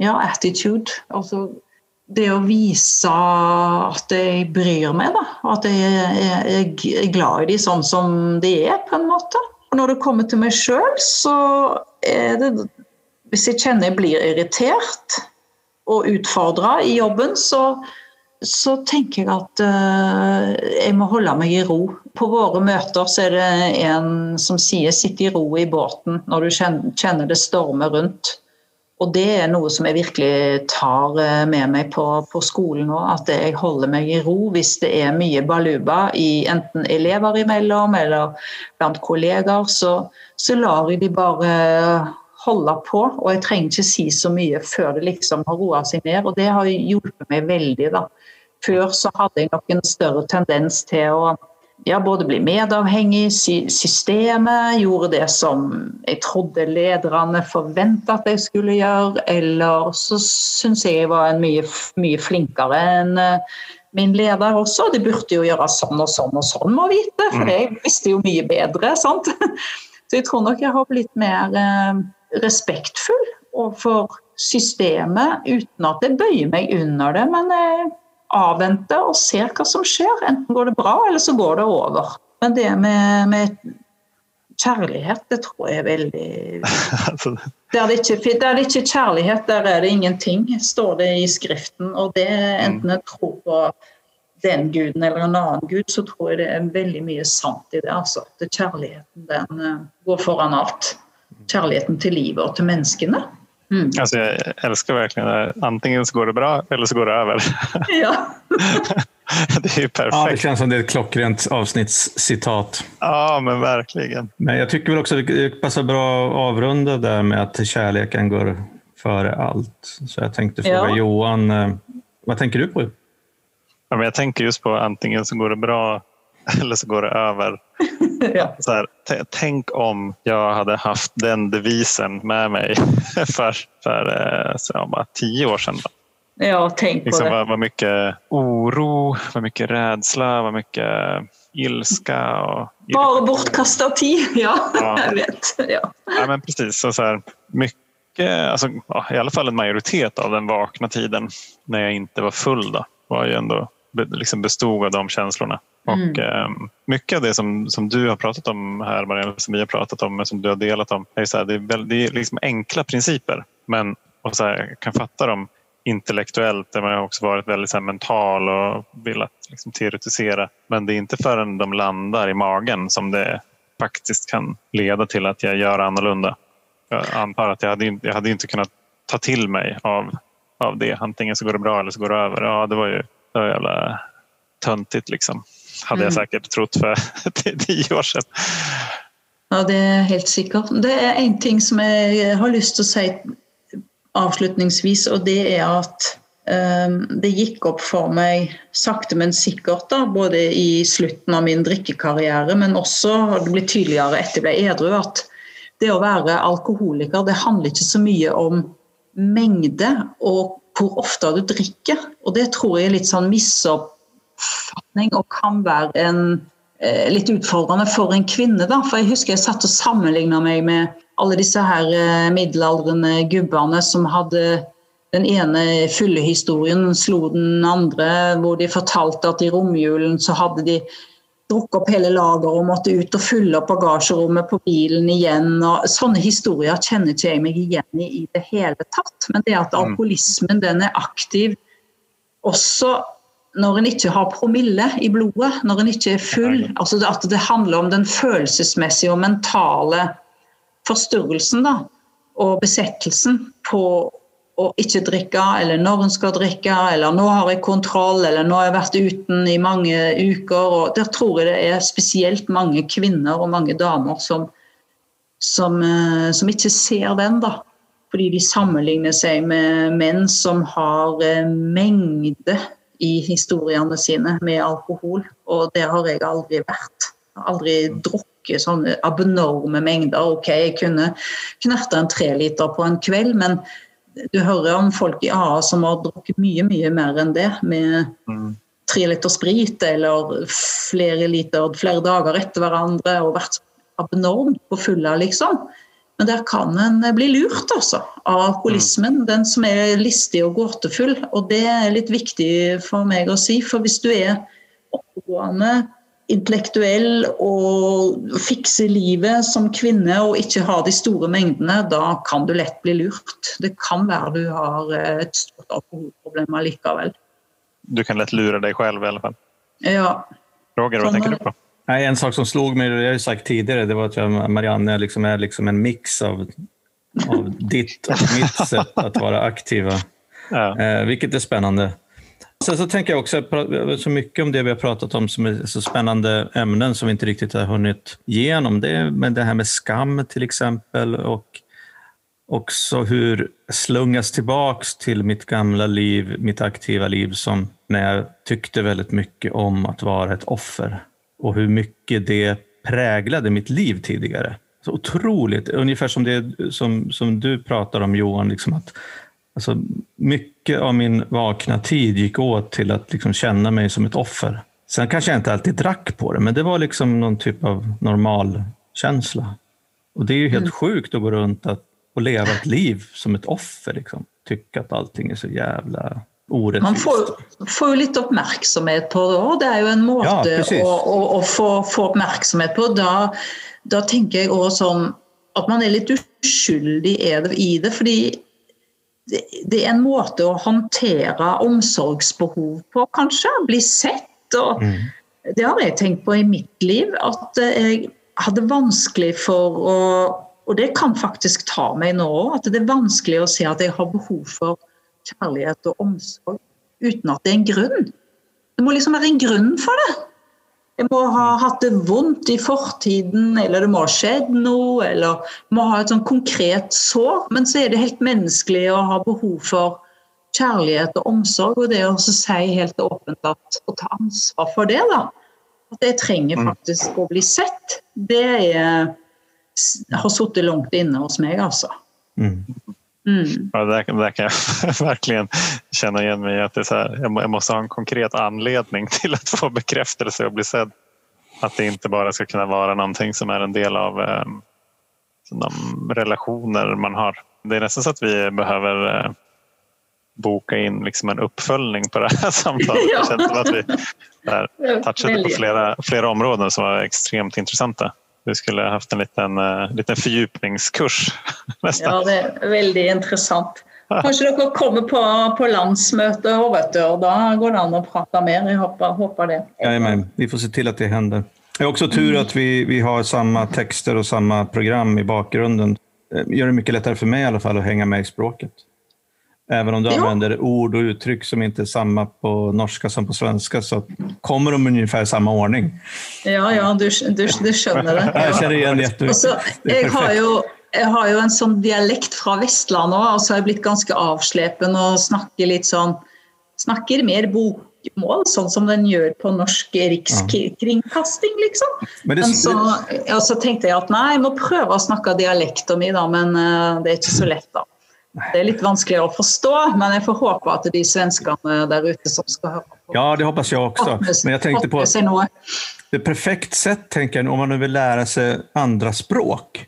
ja, attitude. Altså det å vise at jeg bryr meg, da. At jeg er, glad i de sånn som de er, på en måte. Og når det kommer til meg sjøl, så er det Hvis jeg kjenner jeg blir irritert og utfordra i jobben, så, så tenker jeg at uh, jeg må holde meg i ro. På våre møter så er det en som sier 'sitt i ro i båten' når du kjenner det stormer rundt. Og det er noe som jeg virkelig tar eh, med meg på, på skolen nå. At jeg holder meg i ro hvis det er mye baluba i enten elever imellom eller blant kollegaer. Så, så lar jeg de bare holde på, og jeg trenger ikke si så mye før det liksom har roa seg ned. Og det har hjulpet meg veldig, da. Før så hadde jeg nok en større tendens til å ja, både bli medavhengig, systemet gjorde det som jeg trodde lederne forventa at jeg skulle gjøre, eller så syns jeg jeg var en mye, mye flinkere enn eh, min leder også. De burde jo gjøre sånn og sånn og sånn, må vite, for mm. jeg visste jo mye bedre. sant? Så jeg tror nok jeg har blitt mer eh, respektfull overfor systemet, uten at jeg bøyer meg under det. men jeg avventer og ser hva som skjer. Enten går det bra, eller så går det over. Men det med, med kjærlighet, det tror jeg er veldig der det, ikke, der det ikke er kjærlighet, der er det ingenting, står det i Skriften. Og det enten jeg tror på den guden eller en annen gud, så tror jeg det er veldig mye sant i det. altså. At kjærligheten den eh, går foran alt. Kjærligheten til livet og til menneskene. Mm. Alltså jag älskar verkligen det. Antingen så går det bra eller så går det över. Ja. det är ju perfekt. Ja, det känns som det är ett klockrent avsnittscitat. Ja, men verkligen. Men jag tycker väl också det passar bra att avrunda där med att kärleken går före allt. Så jag tänkte fråga ja. Johan, hva vad tänker du på? Ja, men jag tänker just på antingen så går det bra eller så går det över. Ja. så här, tänk om jag hade haft den devisen med mig för, för eh, så, bara tio år sedan. Ja, tänk liksom, på det. Vad, vad mycket oro, vad mycket rädsla, vad mycket ilska. Och Bara bortkastad tid, ja. ja. jag vet. Ja. ja, men precis. Så, så här, mycket, alltså, ja, I alla fall en majoritet av den vakna tiden när jag inte var full då, var ju ändå liksom bestod av de känslorna. Mm. Och eh, mycket av det som, som du har pratat om här, Marianne, som vi har pratat om, som du har delat om, är så här, det är, väl, det är liksom enkla principer. Men och så här, jag kan fatta dem intellektuellt, där man har också varit väldigt så här, mental och velat liksom, teoretisera. Men det är inte förrän de landar i magen som det faktiskt kan leda till att jag gör annorlunda. Jag antar att jag hade, jag hade inte kunnat ta till mig av, av det. Antingen så går det bra eller så går det över. Ja, det var ju det var jävla töntigt liksom hade jag mm. säkert trott för tio år sedan. Ja, det er helt sikkert. Det er en ting som jeg har lyst til å si avslutningsvis, og det er at um, det gikk opp for meg sakte, men sikkert, da, både i slutten av min drikkekarriere, men også har det ble tydeligere etter jeg ble edru, at det å være alkoholiker det handler ikke så mye om mengde og hvor ofte du drikker. Og det tror jeg er litt sånn misoppfatning og kan være en, eh, litt utfordrende for en kvinne. Da. For jeg husker jeg satt og sammenligna meg med alle disse her eh, middelaldrende gubbene som hadde den ene fyllehistorien slo den andre, hvor de fortalte at i romjulen så hadde de drukket opp hele lageret og måtte ut og fylle opp bagasjerommet på bilen igjen. Og sånne historier kjenner ikke jeg meg igjen i i det hele tatt. Men det at mm. alkoholismen den er aktiv også når en ikke har promille i blodet, når en ikke er full. altså At det handler om den følelsesmessige og mentale forstyrrelsen da, og besettelsen på å ikke drikke, eller når en skal drikke, eller nå har jeg kontroll, eller nå har jeg vært uten i mange uker. og Der tror jeg det er spesielt mange kvinner og mange damer som, som, eh, som ikke ser den. da. Fordi de sammenligner seg med menn som har eh, mengde i historiene sine med alkohol. Og det har jeg aldri vært. Jeg har aldri drukket sånne abnorme mengder. Ok, jeg kunne knerta en treliter på en kveld, men du hører om folk i AA som har drukket mye, mye mer enn det. Med mm. tre liter sprit eller flere liter flere dager etter hverandre og vært abnormt på fulla, liksom. Men der kan en bli lurt altså, av alkoholismen, mm. den som er listig og gåtefull. Og det er litt viktig for meg å si. For hvis du er oppegående, intellektuell og fikse livet som kvinne og ikke ha de store mengdene, da kan du lett bli lurt. Det kan være du har et stort alkoholproblem allikevel. Du kan lett lure deg selv i alle fall. Ja. Roger, hva tenker du på? Nei, en sak som slog meg, det har jeg sagt tidligere, det var at Marianne liksom er liksom en mix av, av ditt og mitt sett å være aktiva. Ja. Eh, vilket är spännande. Sen så tänker jag också så mycket om det vi har pratat om som är så spännande ämnen som vi inte riktigt har hunnit igenom. Det med det här med skam till exempel och också hur slungas tillbaks till mitt gamla liv, mitt aktiva liv som när jag tyckte väldigt mycket om att vara ett offer och hur mycket det präglade mitt liv tidigare. Så otroligt, ungefär som det som, som du pratar om Johan, liksom att alltså, mycket av min vakna tid gick åt till att liksom känna mig som ett offer. Sen kanske jag inte alltid drack på det, men det var liksom någon typ av normal känsla. Och det är ju helt mm. sjukt att gå runt att, och leva ett liv som ett offer. Liksom. Tycka att allting är så jävla orättvist. Man får, får jo litt oppmerksomhet på det òg. Det er jo en måte ja, å, å, å, få, få oppmerksomhet på. Da, da tenker jeg òg sånn at man er litt uskyldig i det. Fordi det, er en måte å håndtere omsorgsbehov på, kanskje. Bli sett. og mm. Det har jeg tenkt på i mitt liv. At jeg hadde vanskelig for å Og det kan faktisk ta meg nå òg. At det er vanskelig å se at jeg har behov for kjærlighet og omsorg uten at det er en grunn. Det må liksom være en grunn for det. Jeg må ha hatt det vondt i fortiden, eller det må ha skjedd noe, eller må ha et sånn konkret sår. Men så er det helt menneskelig å ha behov for kjærlighet og omsorg. Og det å si helt åpent at å ta ansvar for det, da. At jeg trenger mm. faktisk å bli sett. Det er, har sittet langt inne hos meg, altså. Mm. Mm. Det, där, kan jag verkligen känna igen mig. Att det är så här, jag måste ha en konkret anledning till att få bekräftelse och bli sedd. Att det inte bara ska kunna vara någonting som är en del av eh, de relationer man har. Det är nästan så att vi behöver eh, boka in liksom en uppföljning på det här samtalet. ja. Det känns som att vi där, touchade på flera, flera områden som var extremt intressanta. Vi skulle haft en liten, uh, liten fordypningskurs. Ja, det er veldig interessant. Kanskje dere kommer på, på landsmøte og, vet du, og da går det an å prate mer. Jeg håper, håper det. Jajamän, vi får se til at det hender. Det er også tur at vi, vi har samme texter og samme program i bakgrunden. Det gjør det mye lettere for meg i alla fall å henge med i språket. Även om du ja. använder ord och uttryck som inte är samma på norska som på svenska så kommer de ungefär i samme ordning. Ja, ja, du, du, du skjønner det. Ja. Jeg kjenner igjen jeg, har jo, jeg har jo en sånn dialekt fra Vestlandet òg, og så har jeg blitt ganske avslepen og snakker litt sånn Snakker mer bokmål, sånn som den gjør på norsk rikskringkasting, liksom. Men, det, men så, ja, så, tenkte jeg at nei, jeg må prøve å snakke dialekten min, da, men uh, det er ikke så lett, da. Det er litt vanskeligere å forstå, men jeg får håpe at de svenskene der ute som skal høre på Ja, det hoppas jeg også. Men jeg tenkte på det perfekt sett, tenker jeg, om man vil lære seg andre språk,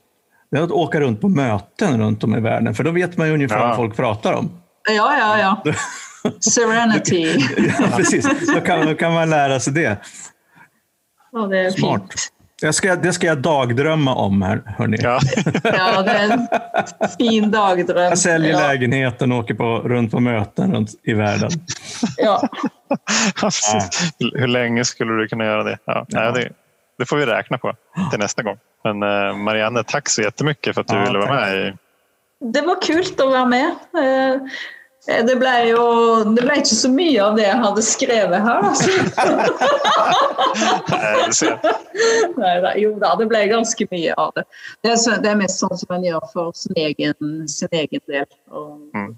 det er å åke rundt på møten rundt om i verden, for da vet man jo hva ja. folk prater om. Ja, ja, ja. Serenity. ja, precis. Då kan, då kan man lære seg det. Ja, det är Smart. Fint. Det skal, det skal jeg dagdrømme om her, hörni. Ja. ja, det er en fin dagdrøm. Jeg selger ja. leiligheten og åker på, runt på møter rundt i verden. Ja. ja Hvor lenge skulle du kunne gjøre det? Ja. ja. det, det, får vi regne på til neste gang. Men uh, Marianne, takk så jättemycket for at du ville være med. I... Det var kult å være med. Uh, Eh, det ble jo det ble ikke så mye av det jeg hadde skrevet her, altså. Nei, da, jo da, det ble ganske mye av det. Det er, det er mest sånn som en gjør for sin egen, sin egen del. Mm.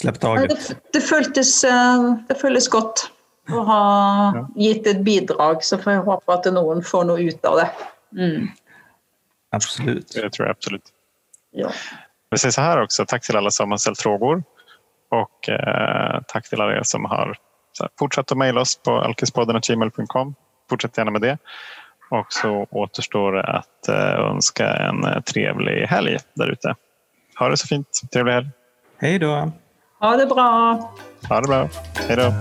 Slipp taket. Det, det, føltes, eh, det føles godt å ha gitt et bidrag, så får jeg håpe at noen får noe ut av det. Mm. Absolutt. Det tror jeg absolutt. Ja. Vi säger så här också, tack till alla som har ställt frågor och eh, tack till alla er som har här, fortsatt att mejla oss på alkispodden.gmail.com. Fortsätt gärna med det. Och så återstår det att eh, önska en eh, trevlig helg där ute. Ha det så fint. Trevlig helg. Hej då. Ha det bra. Ha det bra. Hej då.